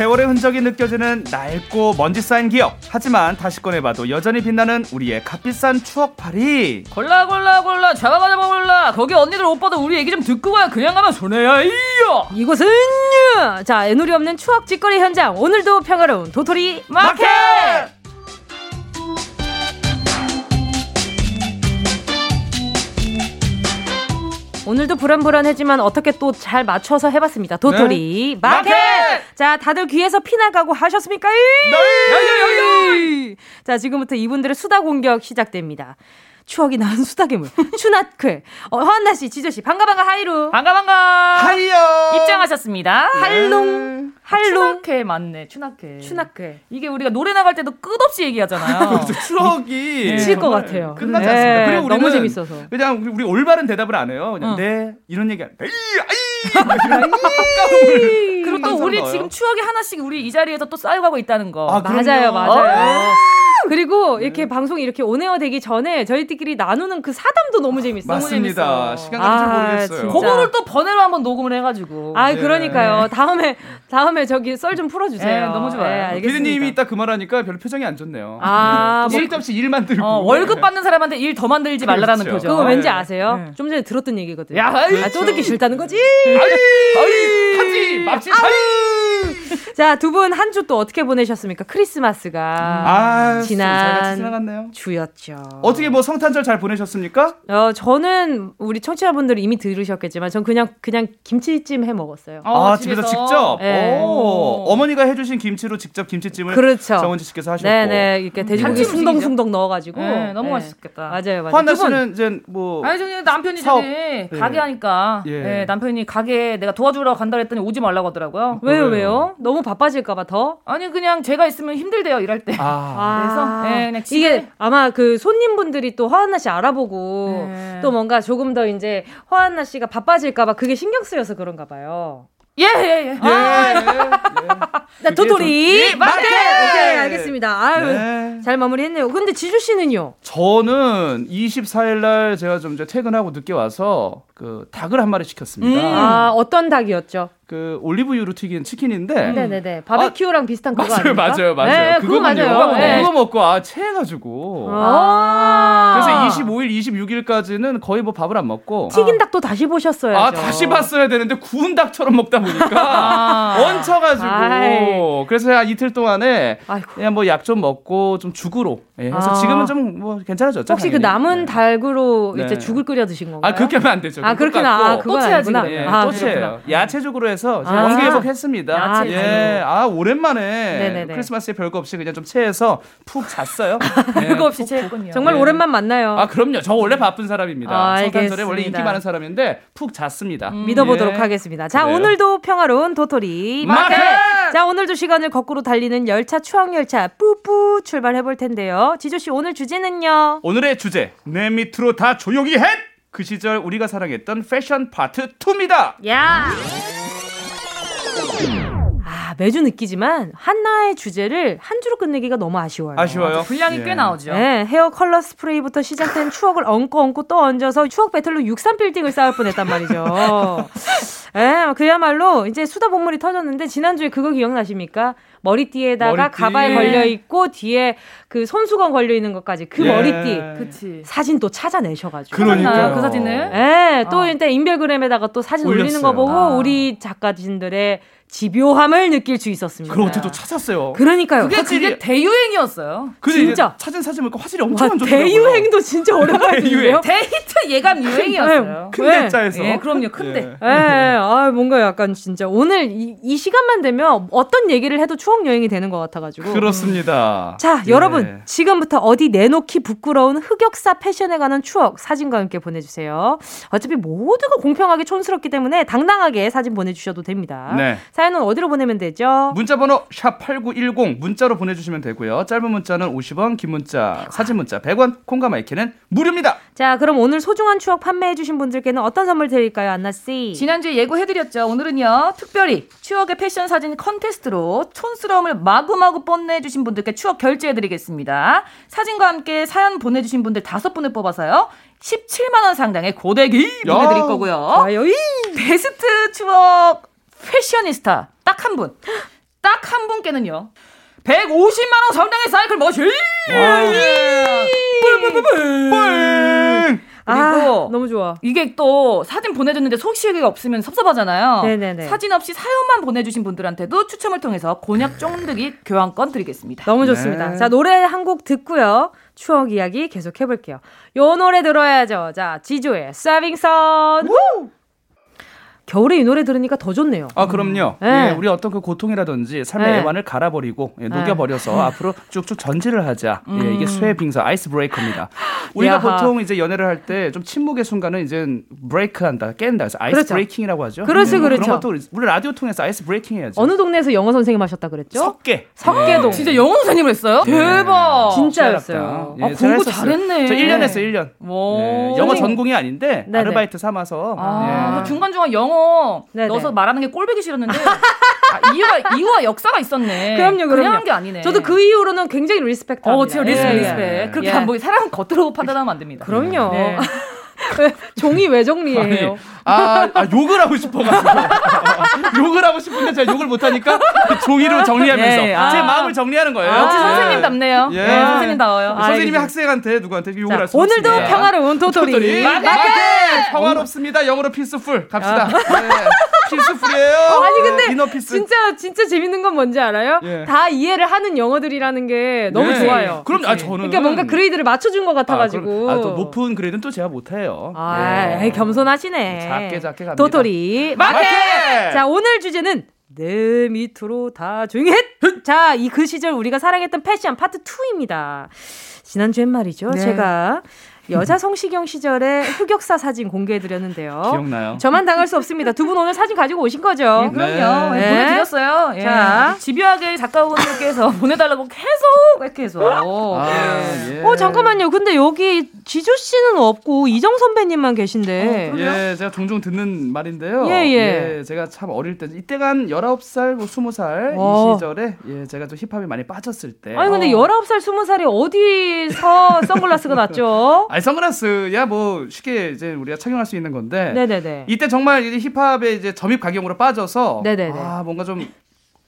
세월의 흔적이 느껴지는 낡고 먼지 쌓인 기억. 하지만 다시 꺼내봐도 여전히 빛나는 우리의 값비싼 추억팔이. 골라 골라 골라. 잡아봐 잡아 골라. 거기 언니들 오빠도 우리 얘기 좀 듣고 가야 그냥 가면 손해야 이요 이곳은 자 애누리 없는 추억 짓거리 현장. 오늘도 평화로운 도토리 마켓. 오늘도 불안불안하지만 어떻게 또 잘 맞춰서 해봤습니다. 도토리 마켓! 자, 다들 귀에서 피 나가고 하셨습니까? 네! 자, 지금부터 이분들의 수다 공격 시작됩니다. 추억이 나는 (laughs) 수다 괴물. 추나클. 어, 허한나 씨, 지조 씨, 반가 반가 하이루. 반가 반가 하이요! 입장하셨습니다 할롱. 할롱. 추나케 맞네 추나케 추나클. 이게 우리가 노래 나갈 때도 끝없이 얘기하잖아요 (laughs) 추억이 미칠 것 정말 같아요. 끝나지 네, 않습니다. 그리고 우리는 너무 재밌어서. 그냥 우리, 우리 올바른 대답을 안 해요. 그냥 어. 네 이런 얘기 안 해. 아이 그리고 또 우리 넣어요. 지금 추억이 하나씩 우리 이 자리에서 또 쌓여가고 있다는 거 아. 맞아요, 맞아요. 그리고 네. 이렇게 방송이 이렇게 온에어 되기 전에 저희끼리 나누는 그 사담도 너무 재밌어요. 맞습니다. 시간 가는 줄 아, 모르겠어요. 진짜. 그거를 또 번외로 한번 녹음을 해가지고 아, 네. 그러니까요. 다음에 다음에 저기 썰 좀 풀어주세요. 네, 너무 좋아요. 네, 알겠습니다. 피디님이 이따 그 말하니까 별로 표정이 안 좋네요. 아, 뭐, 쓸데없이 일만 들고. 어, 월급 받는 사람한테 일 더 만들지 말라라는 그렇죠. 표정 그거 왠지 네. 아세요? 네. 좀 전에 들었던 얘기거든요. 야, 아이, 아, 또 듣기 싫다는 거지? 아이, 하지 맙시 하이. 자, 두 분 한 주 또 어떻게 보내셨습니까? 크리스마스가 아, 지난. 주였죠. 어떻게 뭐 성탄절 잘 보내셨습니까? 어, 저는 우리 청취자분들이 이미 들으셨겠지만 전 그냥 그냥 김치찜 해 먹었어요. 어, 아 집에서, 직접. 네. 오, 어머니가 해 주신 김치로 직접 김치찜을 그렇죠. 정은지 씨께서 하셨고. 네 네 이렇게 돼지고기. 숭덩숭덩 넣어 가지고 네, 너무 네. 맛있겠다. 맞아요, 맞아요. 환나 씨는 이제 뭐 아니 저기 남편이 사업. 예. 가게 하니까 예. 예, 남편이 가게 내가 도와주러 간다 그랬더니 오지 말라고 하더라고요. 왜요 왜요? 왜요? 너무 바빠질까 봐 더. 아니 그냥 제가 있으면 힘들대요 일할 때. 아, 그래서, 예, 그냥 집에- 이게 아마 그 손님분들이 또 허한나 씨 알아보고 네. 또 뭔가 조금 더 이제 허한나 씨가 바빠질까봐 그게 신경 쓰여서 그런가 봐요. 예, 예, 예. 자, 도토리 예, 마켓! 마켓! 오케이, 알겠습니다. 아유, 네. 잘 마무리 했네요. 근데 지주 씨는요? 저는 24일 날 제가 좀 이제 퇴근하고 늦게 와서 그 닭을 한 마리 시켰습니다. 아, 어떤 닭이었죠? 그 올리브유로 튀긴 치킨인데 네네네. 바베큐랑 비슷한 그거 음. 맞아요, 아닙니까? 맞아요, 맞아요. 네, 그거. 맞아요. 네. 그거 먹고 아 체해가지고. 아. 그래서 25일, 26일까지는 거의 뭐 밥을 안 먹고. 튀긴 닭도 다시 보셨어야죠. 아 다시 봤어야 되는데 구운 닭처럼 먹다 보니까 (laughs) 얹혀가지고 아이. 그래서 한 이틀 동안에 아이고. 그냥 뭐 약 좀 먹고 좀 죽으로 예, 해서 아. 지금은 좀 뭐 괜찮아졌죠. 혹시 그 당연히. 남은 네. 닭으로 네. 이제 죽을 끓여 드신 건가요? 아 그렇게 하면 안 되죠. 아, 그렇구나. 아. 그건 또. 그러면. 예, 아, 또. 채예요. 야채죽으로 해서 제가 아. 원기 회복했습니다. 야채 예, 아 오랜만에 네네네. 크리스마스에 별거 없이 그냥 좀 채해서 푹 잤어요. (laughs) 예, 그거 없이 푹, 채했군요. 정말 네. 오랜만 만나요. 아 그럼요. 저 원래 바쁜 사람입니다. 아, 성탄절에 원래. 인기 많은 사람인데 푹 잤습니다. 믿어보도록 예. 하겠습니다. 자, 그래요? 오늘도 평화로운 도토리 마켓! 자, 오늘도 시간을 거꾸로 달리는 열차 추억열차 뿌뿌 출발해 볼 텐데요. 지조 씨 오늘 주제는요. 오늘의 주제 내 밑으로 다 조용히 해. 그 시절 우리가 사랑했던 패션 파트 2입니다. 야. 아, 매주 느끼지만 하나의 주제를 한 주로 끝내기가 너무 아쉬워요. 아쉬워요. 분량이 예. 꽤 나오죠. 네, 헤어 컬러 스프레이부터 시작된 (laughs) 추억을 얹고 얹고 또 얹어서 추억 배틀로 63 빌딩을 쌓을 뻔했단 말이죠. (laughs) 예, 그야말로 이제 수다 봇물이 터졌는데 지난주에 그거 기억나십니까? 머리띠에다가 머리띠. 가발 걸려 있고 뒤에 그 손수건 걸려 있는 것까지 그 예. 머리띠 그치. 사진 또 찾아내셔가지고. 그러니까요. 찾았나요, 그 사진을? 예, 또 어. 이제 인별그램에다가 또 사진 올리는 올렸어요. 거 보고 아. 우리 작가진들의 집요함을 느낄 수 있었습니다. 그럼 어떻게 또 찾았어요? 그러니까요. 그게, 그게 대유행이었어요. 근데 진짜. 이제 사진 사진 보니까 화질이 엄청 와, 안 좋더라고요. 대유행도 진짜 오랜만이에요. 데이트 예감 유행이었어요. 큰 네. 대자에서. 예, 그럼요. 큰데. 예, 아, 뭔가 약간 진짜 오늘 이, 이 시간만 되면 어떤 얘기를 해도 추억 여행이 되는 것 같아가지고. 그렇습니다. 자, 예. 여러분, 지금부터 어디 내놓기 부끄러운 흑역사 패션에 관한 추억 사진과 함께 보내주세요. 어차피 모두가 공평하게 촌스럽기 때문에 당당하게 사진 보내주셔도 됩니다. 네. 사연은 어디로 보내면 되죠? 문자번호 샵 #8910 문자로 보내주시면 되고요. 짧은 문자는 50원, 긴 문자, 사진 문자 100원, 콩과 마이크는 무료입니다. 자, 그럼 오늘 소중한 추억 판매해주신 분들께는 어떤 선물 드릴까요, 안나 씨? 지난주에 예고해드렸죠. 오늘은요, 특별히 추억의 패션 사진 컨테스트로 촌 스러움을 마구마구 뽐내주신 분들께 추억 결제해드리겠습니다. 사진과 함께 사연 보내주신 분들 다섯 분을 뽑아서요. 17만원 상당의 고데기 야, 보내드릴 거고요. 좋아요. 이! 베스트 추억 패셔니스타 딱 한 분. 딱 한 분께는요. 150만원 상당의 사이클 머신! 뿔! 아, 그리고 너무 좋아. 이게 또 사진 보내줬는데 소식이 없으면 섭섭하잖아요. 네네네. 사진 없이 사연만 보내주신 분들한테도 추첨을 통해서 곤약 쫀득이 교환권 드리겠습니다. 너무 네. 좋습니다. 자, 노래 한 곡 듣고요. 추억 이야기 계속 해볼게요. 요 노래 들어야죠. 자, 지조의 쇄빙선. 겨울에 이 노래 들으니까 더 좋네요. 아 그럼요. 네. 예, 우리 어떤 그 고통이라든지 삶의 네. 애환을 갈아버리고 예, 녹여버려서 앞으로 쭉쭉 전진을 하자. 예, 이게 쇄빙선 ice breaker입니다. 우리가 음. 야하. 보통 이제 연애를 할 때 좀 침묵의 순간은 이제 break한다, 깬다. 그래서 ice 그렇죠. breaking이라고 하죠. 그렇죠, 뭐 그렇죠. 그런 것도 우리- 라디오 통해서 ice breaking 해야죠. 어느 동네에서 영어 선생님 하셨다 그랬죠? 석계. 석계동. 진짜 영어 선생님을 했어요? 대박! 진짜였어요. 예, 아, 공부. 잘했네. 저 1년 했어요, 1년. 오. 예, 영어 전공이 아닌데 네네. 아르바이트 삼아서 아, 예. 저 중간중간 영어 네네. 넣어서 말하는 게 꼴보기 싫었는데 (laughs) 아, 이유가 이유와 역사가 있었네. 그럼요, 그럼요. 그냥 한 게 아니네. 저도 그 이후로는 굉장히 respect 합니다. 어, 진짜 respect, 예, respect. 예. 그렇게 예. 안 보이 사람은 겉으로 판단하면 안 됩니다. 그럼요. 네. 왜, (laughs) 종이 왜 정리해요? 아, 아, 욕을 하고 싶어가지고. (laughs) 욕을 하고 싶은데 제가 욕을 못하니까 종이로 정리하면서 예, 아. 제 마음을 정리하는 거예요. 역시 예. 선생님답네요. 예. 네, 선생님다워요. 선생님이 알겠습니다. 학생한테 누구한테 욕을 자, 할수 오늘도 없습니다. 평화로운 도토리. 도토리. 마켓! 마켓! 평화롭습니다. 영어로 peaceful 갑시다. 네. peaceful이에요. 아니, 근데 네. 진짜 진짜 재밌는 건 뭔지 알아요? 예. 다 이해를 하는 영어들이라는 게 너무 네. 좋아요. 그럼 아 저는 그러니까 뭔가 grade를 맞춰준 것 같아가지고. 아, 아, 또 높은 grade는 또 제가 못해요. 아, 예. 에이, 겸손하시네. 작게, 작게 갑니다. 도토리 마켓! 마켓! 자, 오늘 주제는 내 밑으로 다 조용히 해! 자, 이 그 시절 우리가 사랑했던 패션 파트 2입니다. 지난주엔 말이죠. 네. 제가 여자 성시경 시절의 흑역사 사진 공개해드렸는데요. 기억나요? 저만 당할 수 없습니다. 두 분 오늘 사진 가지고 오신 거죠? 예, 그럼요. 네. 예, 보내드렸어요. 예. 자. 집요하게 작가분들께서 (laughs) 보내달라고 계속 이렇게 해서. 아, 예. 어, 잠깐만요. 근데 여기 지조 씨는 없고 이정 선배님만 계신데. 예, 제가 종종 듣는 말인데요. 예, 예. 제가 참 어릴 때 이때가 한 19살, 뭐 20살 어. 이 시절에 예, 제가 좀 힙합에 많이 빠졌을 때 아니, 근데 어. 19살, 20살이 어디서 선글라스가 났죠? (laughs) 아니 선글라스야 뭐 쉽게 이제 우리가 착용할 수 있는 건데 네네네. 이때 정말 이제 힙합의 이제 점입가경으로 빠져서 네네네. 아 뭔가 좀,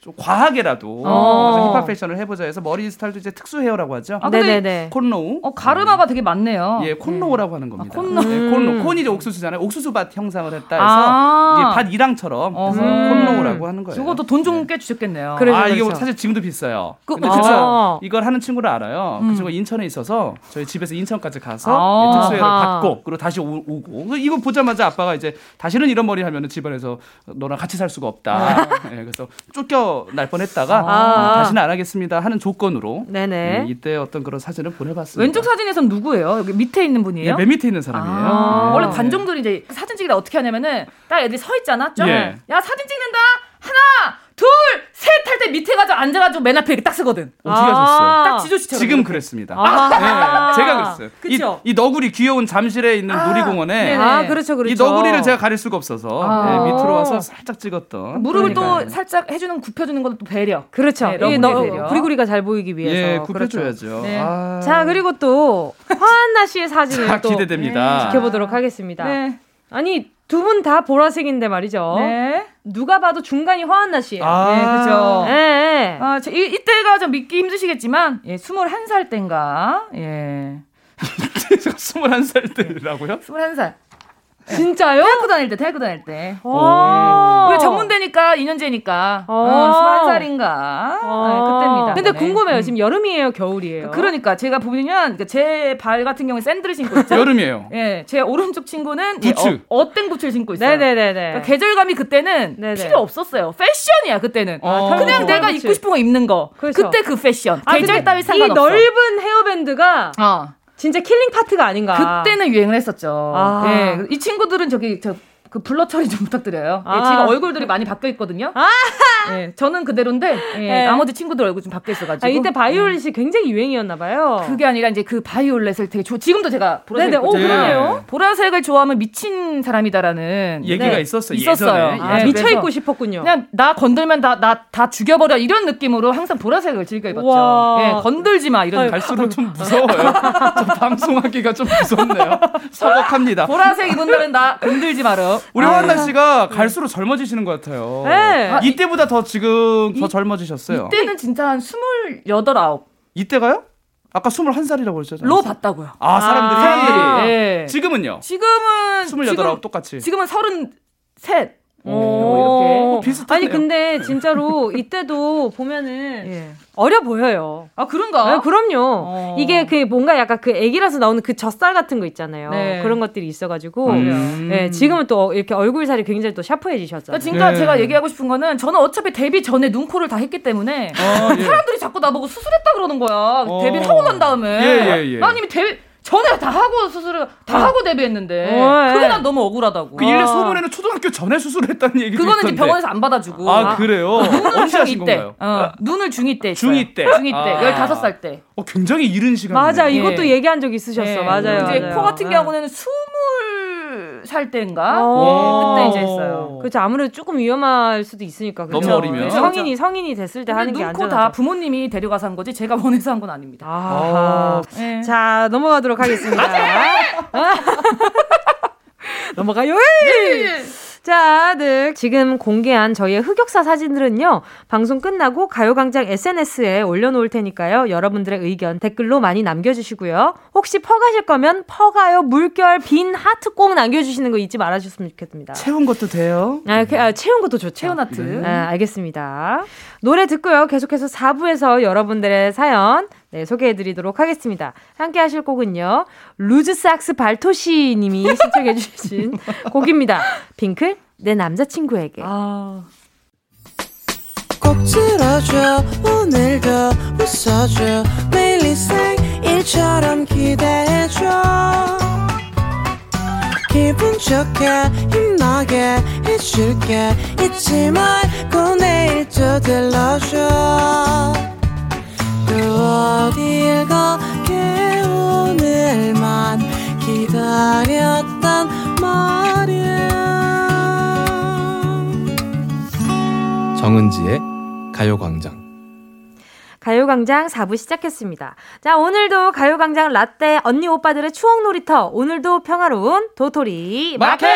좀 과하게라도 어. 그래서 힙합 패션을 해보자 해서 머리 스타일도 이제 특수 헤어라고 하죠. 아, 네네네. cornrow. 어, 가르마가 되게 많네요. 예, cornrow라고 하는 겁니다. 아, cornrow. 예, cornrow. Corn이 이제 옥수수잖아요. 옥수수밭 형상을 했다 해서 아. 이게 밭 이랑처럼 그래서 어허. cornrow라고 하는 거예요. 저것도 돈 좀꽤 주셨겠네요. 그래. 아 그래서, 이게 그래서. 사실 지금도 비싸요. 그- 근데 그쵸. 그거 이걸 하는 친구를 알아요. 음. 그 친구가 인천에 있어서 저희 집에서 인천까지 가서 아. 예, 특수회를 아하. 받고 그리고 다시 오, 고 이거 보자마자 아빠가 이제 다시는 이런 머리 하면은 집안에서 너랑 같이 살 수가 없다. 예, 그래서 쫓겨 날 뻔했다가 아. 어, 다시는 안 하겠습니다 하는 조건으로 네네. 예, 이때 어떤 그런 사진을 보내봤습니다. 왼쪽 사진에선 누구예요? 여기 밑에 있는 예, 분이에요? 맨 밑에 있는 사람이에요. 아, 예. 원래 관종들이 이제 사진 찍을 때 어떻게 하냐면은 딱 애들이 서 있잖아. 좀. 예. 야 사진 찍는다. 하나, 둘, 셋 할 때 밑에 가서 앉아가지고 맨 앞에 이렇게 딱 쓰거든. 어떻게 아. 하셨어요? 딱 지조 씨처럼. 지금 이렇게. 그랬습니다. 아하. 네, 제가 그랬어요. 그쵸? 이, 이 너구리 귀여운 잠실에 있는 놀이공원에 네네. 아, 그렇죠, 그렇죠. 이 너구리를 제가 가릴 수가 없어서 아. 네, 밑으로 와서 살짝 찍었던. 무릎을 그러니까요. 또 살짝 해주는 굽혀주는 것도 또 배려. 그렇죠. 네, 러브리 너, 배려. 구리구리가 잘 보이기 위해서. 예, 그렇죠. 굽혀줘야죠. 네. 아. 자, 그리고 또 화한나 씨의 사진을 자, 또 기대됩니다. 지켜보도록 하겠습니다. 네. 아니, 두 분 다 보라색인데 말이죠. 네. 누가 봐도 중간이 허한나 씨예요. 아. 예, 그죠. 예, 예. 아, 저, 이, 이때가 좀 믿기 힘드시겠지만, 예, 21살 땐가, 예. (laughs) 21살 때라고요? 21살. 진짜요? 대학교 다닐 때, 대학교 다닐 때. 어. 우리 전문대니까 2년제니까 어. 어, 21살인가 아, 그때입니다. 근데 네. 궁금해요. 음. 지금 여름이에요, 겨울이에요? 그러니까 제가 보면 제 발 같은 경우에 샌들을 신고 있죠. 여름이에요. 예, 제 오른쪽 친구는 부츠. 예, 어, 어땡 부츠를 신고 있어요. 네네네네. 그러니까 계절감이 그때는 네네. 필요 없었어요. 패션이야 그때는. 어. 그냥 어. 내가 부츠. 입고 싶은 거 입는 거. 그렇죠. 그때 그 패션. 아, 계절 따위 이 상관없어. 넓은 헤어밴드가 어. 진짜 killing part가 아닌가. 그때는 유행을 했었죠. 아. 예, 이 친구들은 저기 저. 그 blur 처리 좀 부탁드려요. 아. 예, 지금 얼굴들이 많이 바뀌어 있거든요. 예, 저는 그대로인데 예, 네. 나머지 친구들 얼굴 좀 바뀌어 있어가지고. 아, 이때 바이올렛이 굉장히 유행이었나 봐요. 그게 아니라 이제 그 바이올렛을 되게 좋아. 지금도 제가 보라색. 네네. 오. 그러네요. 보라색을 좋아하면 미친 사람이다라는 얘기가 네. 있었어요. 있었어요. 아, 네, 미쳐 입고 싶었군요. 그냥 나 건들면 다 나 다 죽여버려 이런 느낌으로 항상 보라색을 즐겨 입었죠. 와. 예, 건들지 마 이런. 갈수록 좀 무서워요. (laughs) 좀 방송하기가 좀 무섭네요. 서걱합니다. 보라색 입은 날은 나 건들지 마라. 우리 아, 화한나 씨가 갈수록 젊어지시는 것 같아요. 네. 아, 이때보다 더 지금 더 이- 젊어지셨어요. 이때는 진짜 한 스물여덟 아홉 이때가요? 아까 21살이라고 그러셨잖아요. 로 봤다고요. 아, 사람들이. 사람들이. 예. 지금은요? 지금은 28, 지금, 똑같이. 지금은 서른 셋. 오. 이렇게. 비슷하네요. 아니 근데 진짜로 이때도 보면은 (laughs) 예. 어려 보여요. 아 그런가? 아, 그럼요. 어. 이게 그 뭔가 약간 그 애기라서 나오는 그 젖살 같은 거 있잖아요. 네. 그런 것들이 있어가지고 음. 네, 지금은 또 이렇게 얼굴 살이 굉장히 또 샤프해지셨잖아요. 그러니까 진짜 네. 제가 얘기하고 싶은 거는 저는 어차피 데뷔 전에 눈코를 다 했기 때문에 어, 예. 사람들이 자꾸 나보고 수술했다 그러는 거야. 어. 데뷔를 하고 난 다음에. 예, 예, 예. 난 이미 데뷔 전에 다 하고 수술을 다 하고 데뷔했는데 어, 예. 그게 난 너무 억울하다고. 그 일례 소문에는 초등학교 전에 수술했다는 얘기도 그거는 이제. 병원에서 안 받아주고. 아, 그래요? 언제 하신 중2 때. 건가요? 어, 눈을 중2 때. 중2 때. 중2 때. 아. 15살 때. 어, 굉장히 이른 시간. 맞아, 예. 이것도 얘기한 적 있으셨어. 예. 맞아요. 이제 맞아요. 코 같은 네. 경우는 20 살 때인가? 어. 예, 그때 이제 했어요. 그렇죠. 아무래도 조금 위험할 수도 있으니까. 그렇죠? 너무 어리면. 성인이 성인이 됐을 때 하는 게 눈코 안전하죠. 다 부모님이 데려가서 한 거지 제가 원해서 한 건 아닙니다. 아하. 예. 자, 넘어가도록 하겠습니다. (laughs) (laughs) 넘어가요. 자, 네. 지금 공개한 저희의 흑역사 사진들은요, 방송 끝나고 가요광장 SNS에 올려놓을 테니까요, 여러분들의 의견 댓글로 많이 남겨주시고요. 혹시 퍼가실 거면 퍼가요, 물결, 빈 하트 꼭 남겨주시는 거 잊지 말아주셨으면 좋겠습니다. 채운 것도 돼요. 아, 그, 아, 채운 것도 좋죠. 체온 하트. 네. 아, 알겠습니다. 노래 듣고요. 계속해서 4부에서 여러분들의 사연 네, 소개해드리도록 하겠습니다. 함께 하실 곡은요. 루즈삭스 발토시 님이 (laughs) 신청해주신 곡입니다. 핑클, 내 남자친구에게. 아. 꼭 들어줘 오늘도 웃어줘 매일 일상일처럼 기대해줘 기분 좋게 힘나게 해줄게 잊지 말고 내일 또 들러줘 또 어딜 가게 오늘만 기다렸단 말이야 정은지의 가요광장 가요광장 4부 시작했습니다. 자, 오늘도 가요광장 라떼 언니 오빠들의 추억 놀이터. 오늘도 평화로운 도토리 마켓!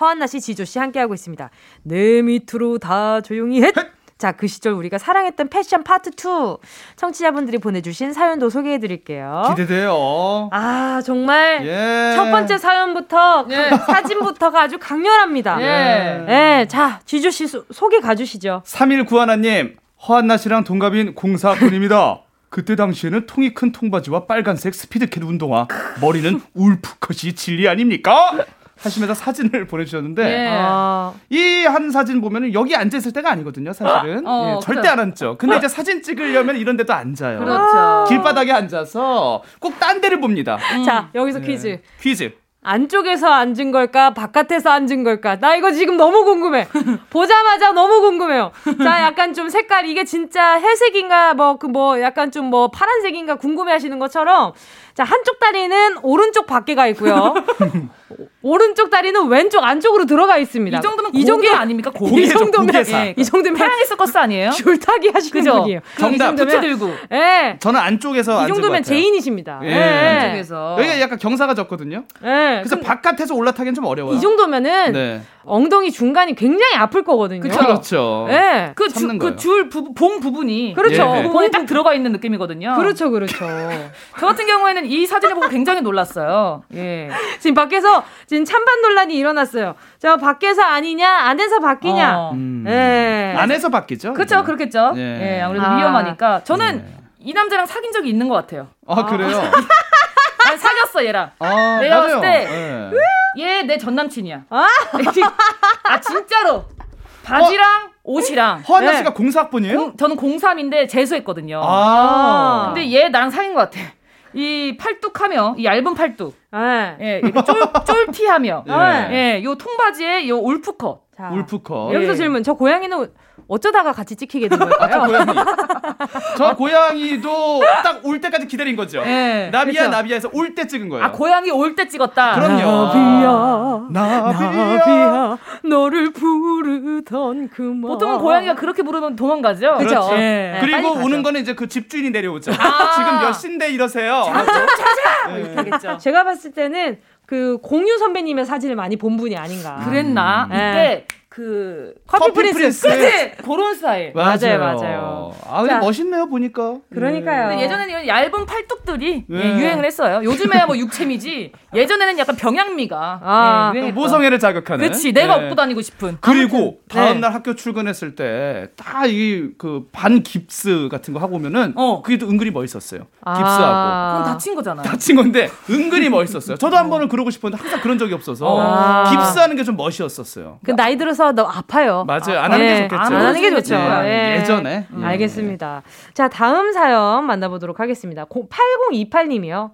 허한나 씨, 지조 씨 함께하고 있습니다. 내 밑으로 다 조용히 해! 자, 그 시절 우리가 사랑했던 패션 파트 2. 청취자분들이 보내주신 사연도 소개해 드릴게요. 기대돼요. 아, 정말 예. 첫 번째 사연부터 그 사진부터가 아주 강렬합니다. 예. 예, 자, 지조 씨 소, 소개 가주시죠. 3191님, 허한나 씨랑 동갑인 공사군입니다. 그때 당시에는 통이 큰 통바지와 빨간색 스피드캣 운동화, 머리는 울프컷이 진리 아닙니까? 하시면서 사진을 (laughs) 보내주셨는데 예. 아, 이한 사진 보면은 여기 앉아 있을 때가 아니거든요, 사실은. 어, 예, 절대 그래. 안 앉죠. 근데 이제 사진 찍으려면 이런 데도 앉아요. 그렇죠. 길바닥에 앉아서 꼭 딴 데를 봅니다. 자, 여기서 예. 퀴즈. 퀴즈. 안쪽에서 앉은 걸까? 바깥에서 앉은 걸까? 나 이거 지금 너무 궁금해. (laughs) 보자마자 너무 궁금해요. 자, 약간 좀 색깔, 이게 진짜 회색인가, 뭐, 그 뭐, 약간 좀 뭐, 파란색인가 궁금해 하시는 것처럼, 자, 한쪽 다리는 오른쪽 밖에 가 있고요. (laughs) 오른쪽 다리는 왼쪽 안쪽으로 들어가 있습니다. 이 정도면 고개 아닙니까? 고개. 이 정도면 고개사. 이 정도면 태양의 서커스 아니에요? (laughs) 줄타기 하시는 그죠? 분이에요. 정답. 이 정도면- 부채 들고. 예. 저는 안쪽에서 이 정도면 같아요. 제인이십니다. 예. 예. 안쪽에서. 여기가 약간 경사가 졌거든요. 예. 그래서 바깥에서 올라타기는 좀 어려워요. 이 정도면은 네. 엉덩이 중간이 굉장히 아플 거거든요. 그쵸. 그렇죠. 예. 그 참는 거예요. 그줄 봉 부분이 그렇죠. 예. 그 부분에 딱 들어가 있는 느낌이거든요. 그렇죠, 그렇죠. (laughs) 저 같은 경우에는 이 사진을 보고 굉장히 놀랐어요. 예. 지금 밖에서 지금 찬반 논란이 일어났어요. 저 밖에서 아니냐, 안에서 바뀌냐. 어. 음. 예. 안에서 바뀌죠. 그렇죠, 이제. 그렇겠죠. 예. 예, 아무래도 아. 위험하니까. 저는 네. 이 남자랑 사귄 적이 있는 것 같아요. 아 그래요. (laughs) 난 사귀었어 얘랑. 아, 내가 맞아요. 봤을 때 예. 얘내전 남친이야. 아? (laughs) 아 진짜로. 바지랑 옷이랑. 허한나 네. 씨가 공사학번이에요? 공- 저는 03인데 재수했거든요. 아. 근데 얘 나랑 사귄 것 같아. 이 팔뚝하며 이 얇은 팔뚝, 예. 예, 이렇게 쫄 쫄티하며, (laughs) 예. 예, 요 통바지에 요 울프컷. 자, 울프컷. 여기서 예. 질문. 저 고양이는 어쩌다가 같이 찍히게 된 걸까요? (laughs) 고양이. 저 고양이도 딱 올 때까지 기다린 거죠. 예. 나비야 그쵸. 나비야에서 올 때 찍은 거예요. 아 고양이 올 때 찍었다. 그럼요. 나비야, 나비야. 나비야, 너를 부르던 그만. 보통은 고양이가 그렇게 부르면 도망가죠. 그죠. 그렇죠. 예. 그리고 빨리 가죠. 오는 거는 이제 그 집주인이 내려오죠. 아. 지금 몇 시인데 이러세요. 이렇게 하겠죠. 제가 봤을 때는 그 공유 선배님의 사진을 많이 본 분이 아닌가. 그랬나? 예. 이때 그 커피, 커피 프린스. 프린스. 그치 그런 스타일. 맞아요, 맞아요. 아, 근데 자. 멋있네요, 보니까. 그러니까요. 예전에는 이런 얇은 팔뚝들이 예, 네. 유행을 했어요. 요즘에야 뭐 육체미지. 예전에는 약간 병양미가 아, 예, 유행했던. 모성애를 자극하는. 그치 내가 네. 업고 다니고 싶은. 그리고 다음 네. 날 학교 출근했을 때 딱 이 그 반 깁스 같은 거 하고 오면은 어. 그게 또 은근히 멋있었어요. 아. 깁스하고. 그럼 다친 거잖아. 다친 건데 은근히 멋있었어요. 저도 한 번은 그러고 싶었는데 항상 그런 적이 없어서 아. 깁스하는 게 좀 멋이었었어요. 그 나이 들어서 너 아파요. 맞아요. 안 하는 예, 게 좋겠죠. 안 하는 게 좋죠. 네, 예. 예전에. 음, 예. 알겠습니다. 자, 다음 사연 만나보도록 하겠습니다. 8028님이요.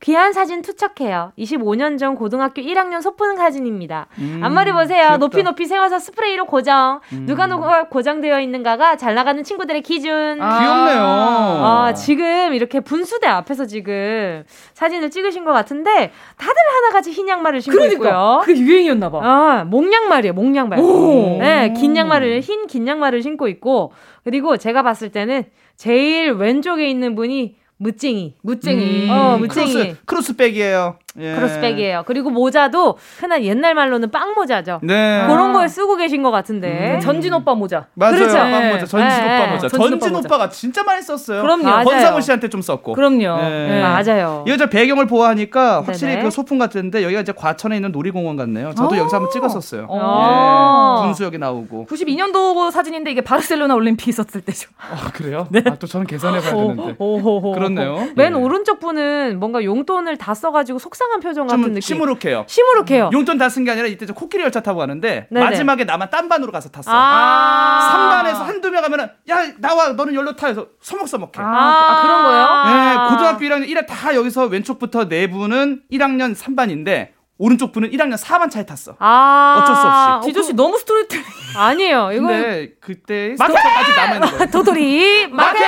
귀한 사진 투척해요. 25년 전 고등학교 1학년 소풍 사진입니다. 음, 앞머리 보세요. 귀엽다. 높이 높이 세워서 스프레이로 고정. 음. 누가 누가 고정되어 있는가가 잘 나가는 친구들의 기준. 아. 귀엽네요. 아, 지금 이렇게 분수대 앞에서 지금 사진을 찍으신 것 같은데 다들 하나같이 흰 양말을 신고 그러니까 있고요. 그 유행이었나 봐. 아, 목양말이에요, 목양말. 오. 네, 긴 양말을, 흰 긴 양말을 신고 있고, 그리고 제가 봤을 때는 제일 왼쪽에 있는 분이 무찡이. 무쟁이. 어, 무쟁이. 크로스 크로스백이에요. 예. 크로스백이에요. 그리고 모자도 흔한 옛날 말로는 빵 모자죠. 네. 그런 걸 쓰고 계신 것 같은데. 음. 전진 오빠 모자. 맞아요. 그렇죠. 오빠 모자. 전진 네, 오빠 네. 모자. 전진 오빠 전진 모자. 오빠 가 진짜 많이 썼어요. 그럼요. 맞아요. 권상우 씨한테 좀 썼고. 그럼요. 네. 예. 맞아요. 이거 저 배경을 보아하니까 확실히 네네. 그 소풍 같은데 여기가 이제 과천에 있는 놀이공원 같네요. 저도 어. 여기서 한번 찍었었어요. 어. 예. 분수 옆에 나오고. 92년도 사진인데 이게 바르셀로나 올림픽 있었을 때죠. (laughs) 아, 그래요? 아, 또 저는 계산해봐야 되는데. 오호호. 그렇네요. 맨 예. 오른쪽 분은 뭔가 용돈을 다 써가지고 속상 한 표정 같은 좀 느낌. 시무룩해요. 시무룩해요. 용돈 다 쓴 게 아니라 이때 저 코끼리 열차 타고 가는데 네네. 마지막에 나만 딴 반으로 가서 탔어. 아. 3반에서 한두 명 하면은 야 나와 너는 열로 타 해서 서먹서먹해. 아, 아, 그런 거예요? 네, 고등학교 1학년 1학 다 여기서 왼쪽부터 네 분은 1학년 3반인데 오른쪽 분은 1학년 4반 차에 탔어. 아. 어쩔 수 없이. 디조 씨 너무 스토리텔. (laughs) 아니에요. 이거 근데 그때 스토커까지 남아 있는 (laughs) 거예요. 도돌이 마켓.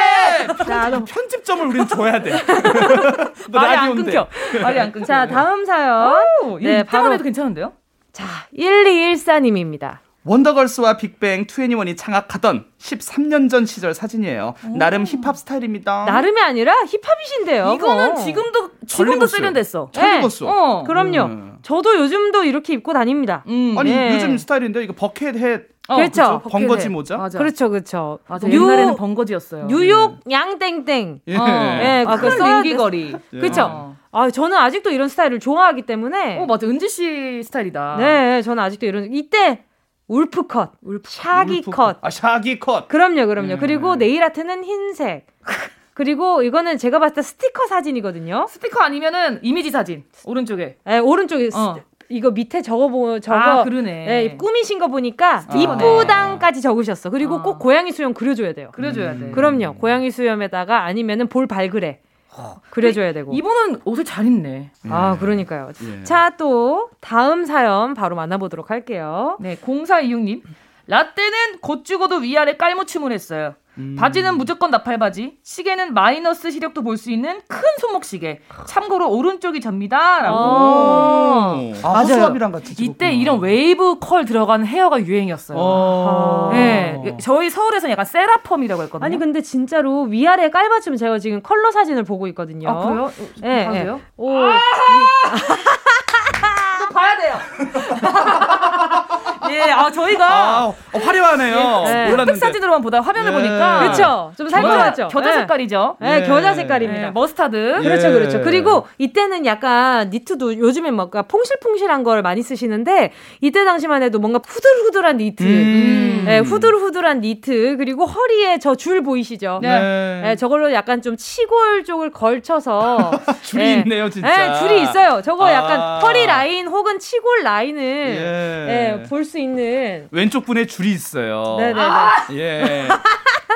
자, 너- 편집점을 우리는 줘야 돼. 너 (laughs) 말이 안. 끊겨. 말이 안 끊겨. 자, 다음 사연. 네, 네, 바로 해도 괜찮은데요? 자, 1214님입니다. 원더걸스와 빅뱅 2NE1이 창학하던 13년 전 시절 사진이에요. 나름 힙합 스타일입니다. 나름이 아니라 힙합이신데요. 이거는 그거. 지금도 지금도. 세련됐어. 잘 네. 입었어. 어. 그럼요. 음. 저도 요즘도 이렇게 입고 다닙니다. 음. 아니 네. 요즘 스타일인데 이거 bucket hat 어, 그렇죠. 버켓 벙거지 해. 모자? 맞아. 그렇죠, 그렇죠. 맞아. 뉴- 옛날에는 벙거지였어요. 뉴욕 양땡땡. 예. 어. 예, 아, 인기거리. 예. 그렇죠. 어. 아, 저는 아직도 이런 스타일을 좋아하기 때문에. 어, 맞아. 은지 씨 스타일이다. 네, 저는 아직도 이런 이때 wolf cut, shaggy wolf cut. 아 shaggy cut. 그럼요, 그럼요. 예. 그리고 네일 아트는 흰색. (laughs) 그리고 이거는 제가 봤을 때 스티커 사진이거든요. 스티커 아니면은 이미지 사진. 오른쪽에. 예, 오른쪽에 어. 스- 이거 밑에 적어 보 저거 아, 그러네. 예, 꾸미신 거 보니까. 이쁘당까지 적으셨어. 그리고 어. 꼭 고양이 수염 그려줘야 돼요. 그려줘야 음. 돼. 그럼요. 고양이 수염에다가 아니면은 볼 발그레 그려줘야 되고. 이분은 옷을 잘 입네. 아, 그러니까요. 예. 자, 또 다음 사연 바로 만나보도록 할게요. 네, 0426님. 라떼는 곧 죽어도 위아래 깔맞춤을 했어요. 바지는 무조건 나팔 바지, 시계는 마이너스 시력도 볼 수 있는 큰 손목 시계. 참고로 오른쪽이 접니다라고. 어. 아, 맞아요. 허수아비랑 같이 이때 찍었구나. 이런 웨이브 컬 들어간 헤어가 유행이었어요. 어. 네, 저희 서울에서는 약간 세라펌이라고 했거든요. 아니 근데 진짜로 위아래 깔맞춤 제가 지금 컬러 사진을 보고 있거든요. 아, 그래요? 예, 예. 돼요? 오, (laughs) 또 봐야 돼요. (laughs) 예, 아 저희가 아, 어, 화려하네요. 예. 흑백 몰랐는데. 사진으로만 보다 화면을 예. 보니까 그렇죠. 좀 살짝죠. 겨자 예. 색깔이죠. 예, 예. 겨자 색깔입니다. 예, 머스타드. 예. 그렇죠, 그렇죠. 그리고 이때는 약간 니트도 요즘엔 뭔가 퐁실퐁실한 걸 많이 쓰시는데 이때 당시만 해도 뭔가 후들후들한 니트, 음. 예, 후들후들한 니트 그리고 허리에 저 줄 보이시죠? 네. 예, 저걸로 약간 좀 치골 쪽을 걸쳐서 (laughs) 줄이 예. 있네요, 진짜. 예, 줄이 있어요. 저거 아. 약간 허리 라인 혹은 치골 라인을 예. 예, 볼수 있는 왼쪽 분에 줄이 있어요. 네네네. 예.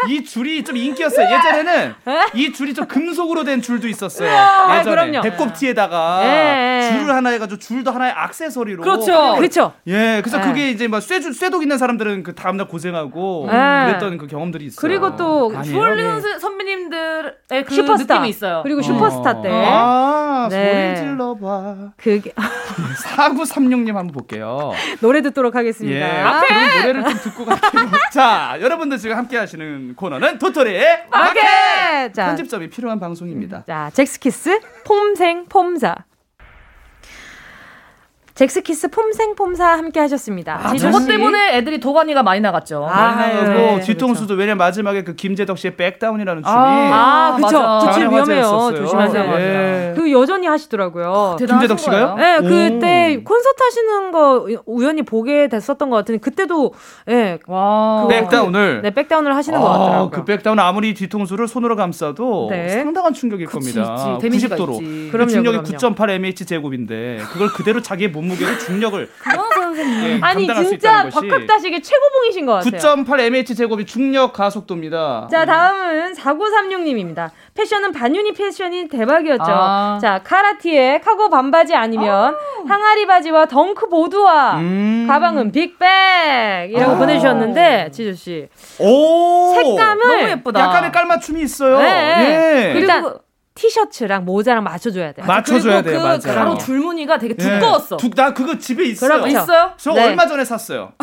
이 줄이 좀 인기였어요. 예전에는 이 줄이 좀 금속으로 된 줄도 있었어요. 아, 예전에 그럼요. 배꼽티에다가 예. 줄을 하나 해가지고 줄도 하나의 액세서리로. 그렇죠. 그렇죠. 예, 그래서 예. 그게 이제 막 쇠줄 쇠독 있는 사람들은 그 다음날 고생하고 예. 그랬던 그 경험들이 있어요. 그리고 또? 주얼리 예. 선- 선배님들의 그 슈퍼스타 느낌이 있어요. 그리고 어. 슈퍼스타 때 아, 네. 소리 질러봐. 그게 (laughs) 4936님 한번 볼게요. 노래 듣도록 하겠습니다. 예, 그럼 노래를 좀 듣고 갈게요. (laughs) 자, 여러분들 지금 함께 하시는 코너는 도토리의 마켓! 마켓! 자, 편집점이 필요한 방송입니다. 자, 젝스키스 폼생폼사. 젝스키스 폼생폼사 함께 하셨습니다. 아, 저것 씨. 때문에 애들이 도가니가 많이 나갔죠. 아, 많이 나가고 네, 뒤통수도 왜냐면 마지막에 그 김재덕 씨의 back down이라는 춤이 아, 그쵸. 맞아. 그치, 장안의 위험해요. 화제였었어요. 조심하세요. 예. 그 여전히 하시더라고요. 김재덕 씨가요? 네, 오. 그때 콘서트 하시는 거 우연히 보게 됐었던 것 같은데 그때도 예, 와. 백다운을 네 백다운을 하시는 것 아, 같더라고요. 그 back down 아무리 뒤통수를 손으로 감싸도 네. 상당한 충격일 그치, 겁니다. 그치. damage가 90도로. 있지. 그럼요, 중력이 그럼요. 9.8 mH 제곱인데 그걸 그대로 자기의 몸 무게로 중력을. 예, 아니 감당할 수 진짜 있다는 것이 박학다식의 최고봉이신 것 같아요. 9.8 mH 제곱이 중력 가속도입니다. 자, 다음은 4936님입니다. 패션은 반윤이 패션이 대박이었죠. 아. 자, 카라티에 카고 반바지 아니면 항아리 바지와 덩크 보드와 음. 가방은 빅백이라고 아. 보내주셨는데, 지주씨. 오 색감을 너무 예쁘다. 약간의 깔맞춤이 있어요. 네. 예. 일단 티셔츠랑 모자랑 맞춰줘야 돼요. 맞춰줘야 그리고 돼요. 그 맞아요. 가로 줄무늬가 되게 예. 두꺼웠어. 두- 나 그거 집에 있어요. 그렇죠. 있어요? 저 네. 얼마 전에 샀어요. (laughs)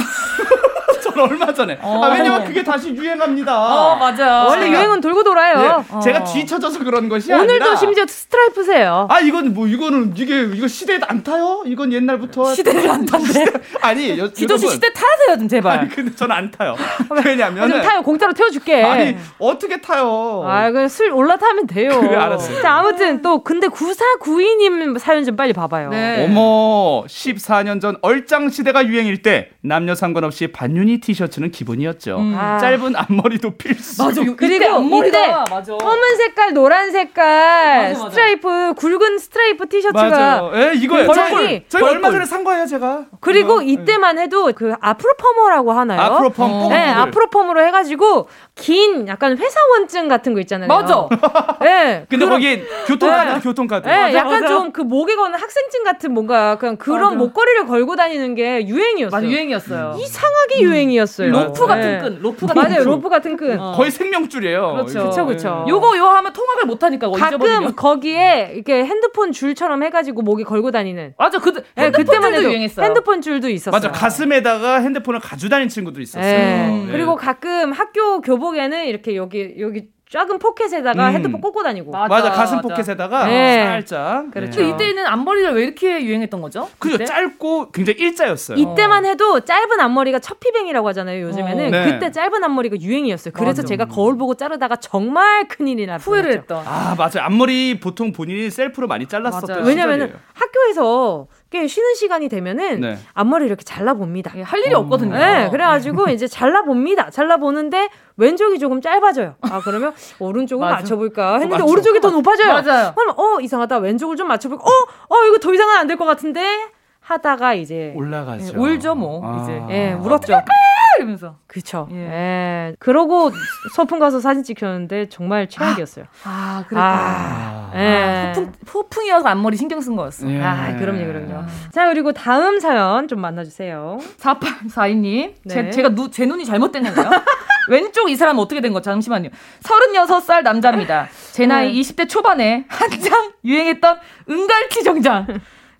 전 얼마 전에. 어. 아, 왜냐면 그게 다시 유행합니다. 어, 맞아. 원래 제가- 유행은 돌고 돌아요. 예, 제가 뒤쳐져서 그런 것이 오늘도 아니라 심지어 스트라이프세요. 아 이건 뭐 이거는 이게 이거 시대에 안 타요? 이건 옛날부터 (laughs) 시대를 안 탄대. 아니 여, (laughs) 지도씨 여러분. 시대 타세요 좀 제발. 아니 근데 전 안 타요. 아, (laughs) 왜냐면은 좀 타요. 공짜로 태워 줄게. 아니 어떻게 타요? 아, 그술 올라타면 돼요. 그래, 알았어요. 자, 아무튼 또 근데 9492님 사연 좀 빨리 봐 봐요. 네. 어머 14년 전 얼짱 시대가 유행일 때 남녀 상관없이 반윤희 티셔츠는 기본이었죠. 음. 아. 짧은 앞머리도 필수. 맞아. 그리고 앞머리가 이때 맞아. 검은 색깔, 노란 색깔, 맞아, 맞아. 스트라이프, 굵은 스트라이프 티셔츠가. 예, 이거예요. 저희. 얼마 전에 산 거예요, 제가. 그리고 이거. 이때만 해도 그 앞으로 퍼머라고 하나요? 앞으로 펌 어. 뽕. 네, 앞으로 펌으로 해 가지고 긴 약간 회사원증 같은 거 있잖아요. 맞아. (laughs) 네. 근데 그런- 거기 교통카드, 네. 교통카드. 네, 맞아, 약간. 좀 그 목에 거는 학생증 같은 뭔가 그냥 그런 맞아. 목걸이를 걸고 다니는 게 유행이었어요. 맞아 유행이었어요. 이상하게 유행 이었어요. 로프 같은 네. 끈, 로프 같은 맞아요, 끈. 로프 같은 끈. 어. 거의 생명줄이에요. 그렇죠. 그쵸, 그쵸. 요거 요 하면 통학을 못 하니까 어, 가끔. 거기에 이렇게 핸드폰 줄처럼 해가지고 목에 걸고 다니는. 맞아 그 네, 핸드폰 그때만 줄도 해도 유행했어요. 핸드폰 줄도 있었어요. 맞아, 가슴에다가 핸드폰을 가지고 다니는 친구도 있었어요. 네. 예. 그리고 가끔 학교 교복에는 이렇게 여기 여기 작은 포켓에다가 음. 핸드폰 꽂고 다니고. 맞아, 맞아, 가슴 맞아. 포켓에다가 네. 살짝. 그렇죠. 예. 그 이때는 앞머리가 왜 이렇게 유행했던 거죠? 그죠 그때? 짧고 굉장히 일자였어요. 이때만 해도 짧은 앞머리가 첫피뱅이라고 하잖아요. 요즘에는 어. 네. 그때 짧은 앞머리가 유행이었어요. 그래서 맞아. 제가 거울 보고 자르다가 정말 큰일이 날 후회를. 했던. 아 맞아요. 앞머리 보통 본인이 셀프로 많이 잘랐었던. 왜냐면은 시절이에요. 학교에서 꽤 쉬는 시간이 되면은 네. 앞머리 이렇게 잘라 봅니다. 예, 할 일이 없거든요. 네, 그래가지고 이제 잘라 봅니다. 잘라 보는데 왼쪽이 조금 짧아져요. 아, 그러면 (laughs) 오른쪽을. 맞춰볼까 했는데 맞죠. 오른쪽이 더 높아져요. 맞아요. 그럼 어, 이상하다. 왼쪽을 좀 맞춰볼까? 어, 어, 이거 더 이상은 안 될 것 같은데? 하다가 이제 올라가죠. 예, 울죠, 뭐, 아. 이제. 예, 울었죠. 이러면서. 그쵸. 예. 예. 그러고 소풍 가서 사진 찍혔는데 정말 최악이었어요. (gasps) 아, 그랬구나. 아, 예. 소풍, 소풍이어서 앞머리 신경 쓴 거였어. 예. 아, 그럼요, 그럼요. 자, 그리고 다음 사연 좀 만나주세요. 4842님. 제, 네. 제가 누, 제 눈이 잘못된 건가요? (laughs) 왼쪽 이 사람 어떻게 된 거죠? 잠시만요. 36살 남자입니다. 제 나이 네. 20대 초반에 한창 유행했던 은갈치 정장.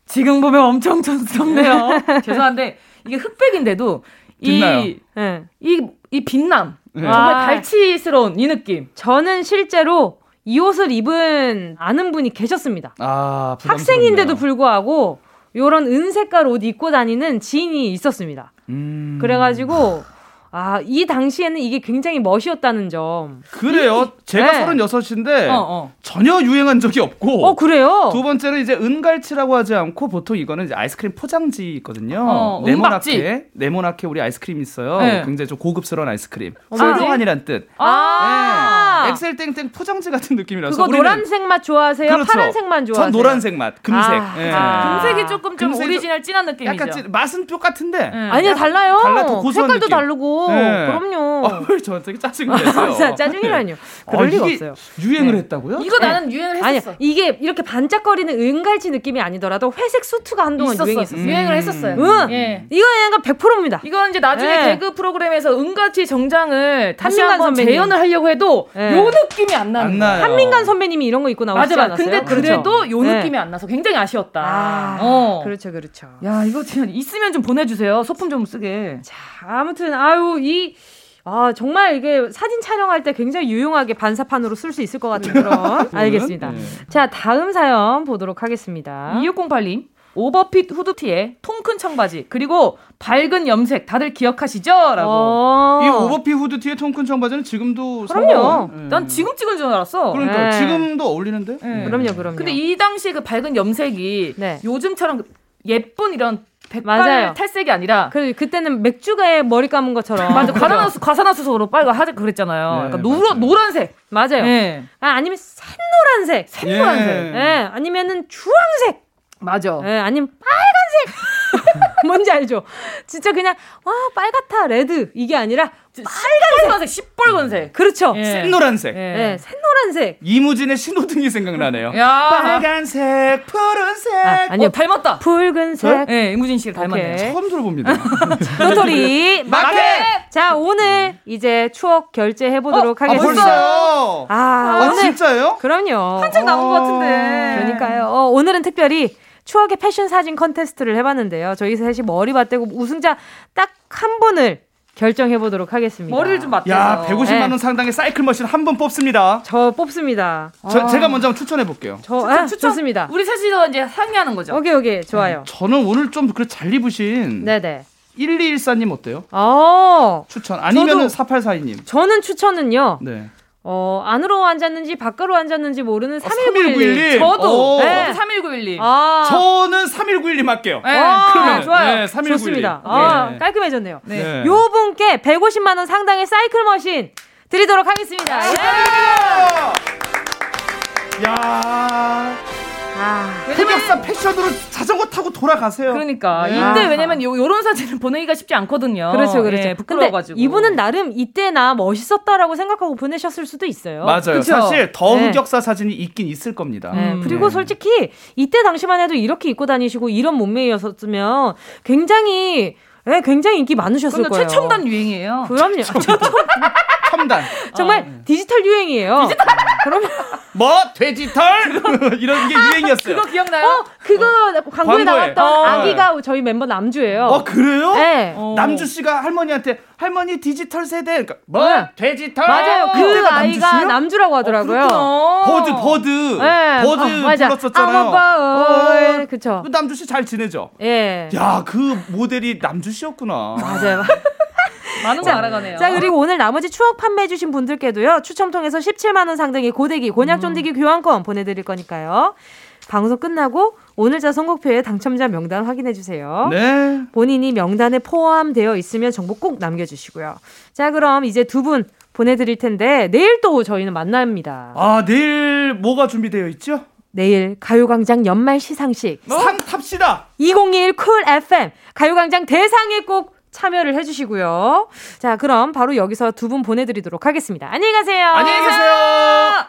지금 보면 엄청 촌스럽네요. (laughs) 죄송한데 이게 흑백인데도 빛나요. 이, 예. 이, 이 빛남. 네. 정말 아. 갈치스러운 이 느낌. 저는 실제로 이 옷을 입은 아는 분이 계셨습니다. 아, 학생인데도. 불구하고 요런 은색깔 옷 입고 다니는 지인이 있었습니다. 음. 그래가지고 아, 이 당시에는 이게 굉장히 멋이었다는 점. 그래요. 제가 네. 36인데 어, 어. 전혀 유행한 적이 없고 어, 그래요? 두 번째는 이제 은갈치라고 하지 않고 보통 이거는 이제 아이스크림 포장지 있거든요. 어, 네모나게 네모나게 우리 아이스크림 있어요. 네. 굉장히 좀 고급스러운 아이스크림. 어, 훌륭한이란 뜻. 아, 네. 엑셀 땡땡 포장지 같은 느낌이라서 그거 우리는 노란색 맛 좋아하세요? 그렇죠. 파란색만 좋아하세요? 전 노란색 맛, 금색. 아, 예. 아. 금색이 조금 좀 금색이 오리지널 진한 느낌이죠. 약간 찐- 맛은 똑같은데. 응. 아니요, 달라요. 달라, 더 고소한 색깔도 느낌. 다르고. 네. 그럼요. 어, 왜 저한테 짜증을 내세요? 자, 짜증이라뇨. 그럴 어, 리가 없어요. 유행을 네. 했다고요? 이거 네. 나는 유행을 아니, 했었어. 이게 이렇게 반짝거리는 은갈치 느낌이 아니더라도 회색 수트가 한동안 있었어. 유행했었어요. 유행을 했었어요. 응. 예. 이거 약간 100%입니다. 이건 이제 나중에 네. 개그 프로그램에서 은가치 정장을 다시 한번. 재현을 하려고 해도 네. 요 느낌이 안 나는 안 거야. 나요. 한민간 선배님이 이런 거 입고 나오지 맞아. 않았어요? 근데 그래도 요 네. 느낌이 안 나서 굉장히 아쉬웠다. 아, 어. 그렇죠, 그렇죠. 야, 이거 진짜 있으면 좀 보내주세요. 소품 좀 쓰게. 자, 아무튼 아유 이 아, 정말 이게 사진 촬영할 때 굉장히 유용하게 반사판으로 쓸 수 있을 것 같은 그런. (laughs) 알겠습니다. 네. 자, 다음 사연 보도록 하겠습니다. 2608님. 오버핏 후드티에 통큰 청바지 그리고 밝은 염색 다들 기억하시죠? 라고. 어. 이 오버피 후드티에 통큰 청바지는 지금도 그럼요. 예. 난 지금 찍은 줄 알았어. 그러니까 네. 지금도 어울리는데? 네. 그럼요, 그럼요. 근데 이 당시 그 밝은 염색이 네. 요즘처럼 예쁜 이런 백발 맞아요. 탈색이 아니라 그 그때는 맥주가에 머리 감은 것처럼 맞아 과산화수 과산화수소로 빨고 하자 그랬잖아요. 네, 그러니까 노란. 노란색. 맞아요. 네. 아, 아니면 샛노란색. 샛노란색. 예. 예, 아니면은 주황색. 맞아. 예, 아니면 빨간색. (laughs) 뭔지 알죠? 진짜 그냥 와 빨갛다 레드 이게 아니라 빨간색, 시뻘건색. 그렇죠. 예. 샛노란색. 예. 예, 샛노란색. 이무진의 신호등이 생각나네요. 야. 빨간색, 푸른색. 아, 아니요. 어, 닮았다. 붉은색. 예, 이무진 씨를 닮았네요. 처음 들어봅니다. (laughs) 도토리 (laughs) 마켓! 자 오늘 이제 추억 결제해 보도록 아, 하겠습니다. 벌써요? 아, 아, 오늘 진짜요? 그럼요. 한참 남은 것 같은데. 그러니까요. 어, 오늘은 특별히 추억의 패션 사진 컨테스트를 해봤는데요. 저희 셋이 머리 맞대고 우승자 딱 한 분을 결정해 보도록 하겠습니다. 머리를 좀 맞대서. 야, 150만 네. 원 상당의 사이클 머신 한 번 뽑습니다. 저 뽑습니다. 저, 제가 먼저 한번 추천해 볼게요. 저 추천, 아, 추천. 좋습니다. 우리 셋이서 이제 상의하는 거죠. 오케이 오케이 좋아요. 저는 오늘 좀 그래 잘 입으신 네네. 1214님 어때요? 어 추천. 아니면은 저도- 4842님. 저는 추천은요. 네. 어 안으로 앉았는지 밖으로 앉았는지 모르는 어, 3191. 3191. 저도. 오. 네. 3191님. 아 저는 3191님 할게요. 네. 와, 그러면은, 좋아요. 네, 3191. 좋습니다. 아, 네. 깔끔해졌네요. 네. 네. 요 분께 150만 원 상당의 사이클 머신 드리도록 하겠습니다. 예. 야 아, 흑역사 패션으로 자전거 타고 돌아가세요. 그러니까 네. 이때 아. 왜냐면 요, 요런 사진을 보내기가 쉽지 않거든요. 그렇죠, 그렇죠. 예, 근데 부끄러워가지고. 이분은 나름 이때나 멋있었다라고 생각하고 보내셨을 수도 있어요. 맞아요. 그쵸? 사실 더 네. 흑역사 사진이 있긴 있을 겁니다. 네, 음. 그리고 네. 솔직히 이때 당시만 해도 이렇게 입고 다니시고 이런 몸매였었으면 굉장히 예, 굉장히 인기 많으셨을 거예요. 최첨단 유행이에요. 그럼요. (laughs) 첨단. (laughs) 정말 어. 디지털 유행이에요. (laughs) 그러면 뭐 돼지털 (laughs) 이런 게 유행이었어요. 그거 기억나요? 어 그거 광고에 광고에. 나왔던 어. 아기가 저희 멤버 남주예요. 어 그래요? 네. 어. 남주 씨가 할머니한테 할머니 디지털 세대 그러니까 뭐 네. 돼지털 맞아요. 그 아이가 남주씨요? 남주라고 하더라고요. 그렇구나. bird bird 네. bird 어, 맞아. 불렀었잖아요. Bird. 어, 그쵸. 그 남주 씨 잘 지내죠? 예. 야그 모델이 남주 씨였구나. 맞아요. 많은 거 알아가네요. 자, 그리고 오늘 나머지 추억 판매해주신 분들께도요, 추첨 통해서 17만원 상당의 고데기, 곤약 쫀디기 교환권 보내드릴 거니까요. 방송 끝나고 오늘자 선곡표에 당첨자 명단 확인해 주세요. 네. 본인이 명단에 포함되어 있으면 정보 꼭 남겨주시고요. 자, 그럼 이제 두 분 보내드릴 텐데, 내일 또 저희는 만납니다. 아 내일 뭐가 준비되어 있죠? 내일 가요광장 연말 시상식, 상 탑시다. 2021 쿨 FM, 가요광장 대상의 꼭 참여를 해주시고요. 자, 그럼 바로 여기서 두 분 보내드리도록 하겠습니다. 안녕히 가세요. 안녕히 계세요.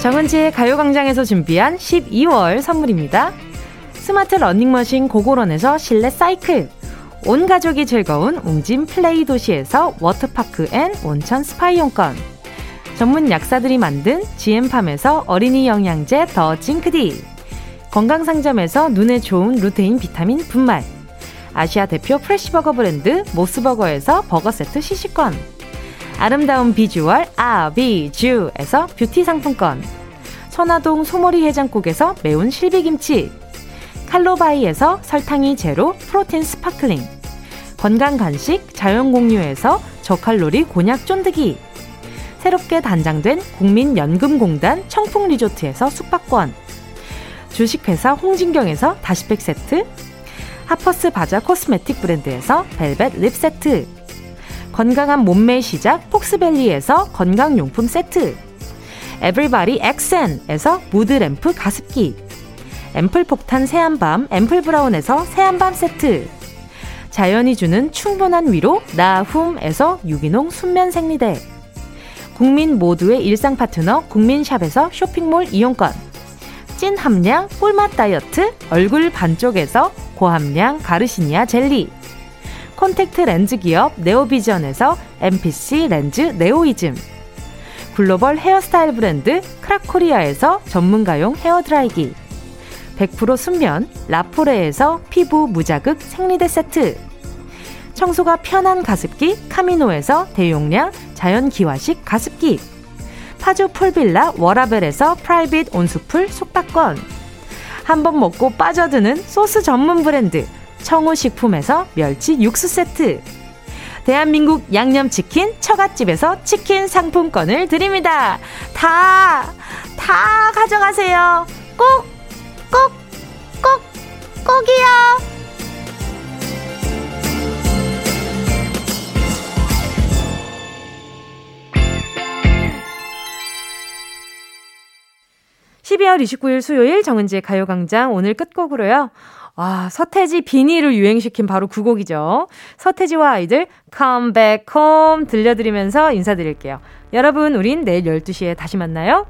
정은지의 가요광장에서 준비한 12월 선물입니다. 스마트 러닝머신 고고런에서 실내 사이클. 온 가족이 즐거운 웅진 플레이 도시에서 워터파크 and 온천 스파 이용권. 전문 약사들이 만든 GM팜에서 어린이 영양제 더 징크디. 건강상점에서 눈에 좋은 루테인 비타민 분말. 아시아 대표 fresh 버거 브랜드 모스버거에서 버거 세트 시식권. 아름다운 비주얼 아비주에서 뷰티 상품권. 천화동 소머리 해장국에서 매운 실비김치. 칼로바이에서 설탕이 제로 protein sparkling. 건강 간식 자연 공유에서 저칼로리 곤약 쫀득이. 새롭게 단장된 국민연금공단 청풍리조트에서 숙박권. 주식회사 홍진경에서 다시팩 세트. 하퍼스 바자 cosmetic 브랜드에서 벨벳 lip 세트. 건강한 몸매의 시작 폭스밸리에서 건강용품 세트. 에브리바디 엑센에서 무드램프 가습기. 앰플 폭탄 새한밤 앰플 브라운에서 새한밤 세트. 자연이 주는 충분한 위로 나훔에서 유기농 순면 생리대. 국민 모두의 일상 파트너 국민샵에서 쇼핑몰 이용권. 찐 함량 꿀맛 다이어트 얼굴 반쪽에서 고함량 가르시니아 젤리. 콘택트 렌즈 기업 네오비전에서 MPC 렌즈 네오이즘. 글로벌 헤어스타일 브랜드 크라코리아에서 전문가용 헤어드라이기. 100% 순면 라포레에서 피부 무자극 생리대 세트. 청소가 편한 가습기 카미노에서 대용량 자연 기화식 가습기. 파주 풀빌라 워라벨에서 private 온수풀 숙박권. 한 번 먹고 빠져드는 소스 전문 브랜드 청우식품에서 멸치 육수 세트. 대한민국 양념치킨 처갓집에서 치킨 상품권을 드립니다. 다, 다 가져가세요. 꼭, 꼭, 꼭, 꼭이요. (12월 29일) 수요일 정은지의 가요광장 오늘 끝곡으로요 아, 서태지 비니를 유행시킨 바로 그 곡이죠. 서태지와 아이들 Back Home 들려드리면서 인사드릴게요. 여러분, 우린 내일 12시에 다시 만나요.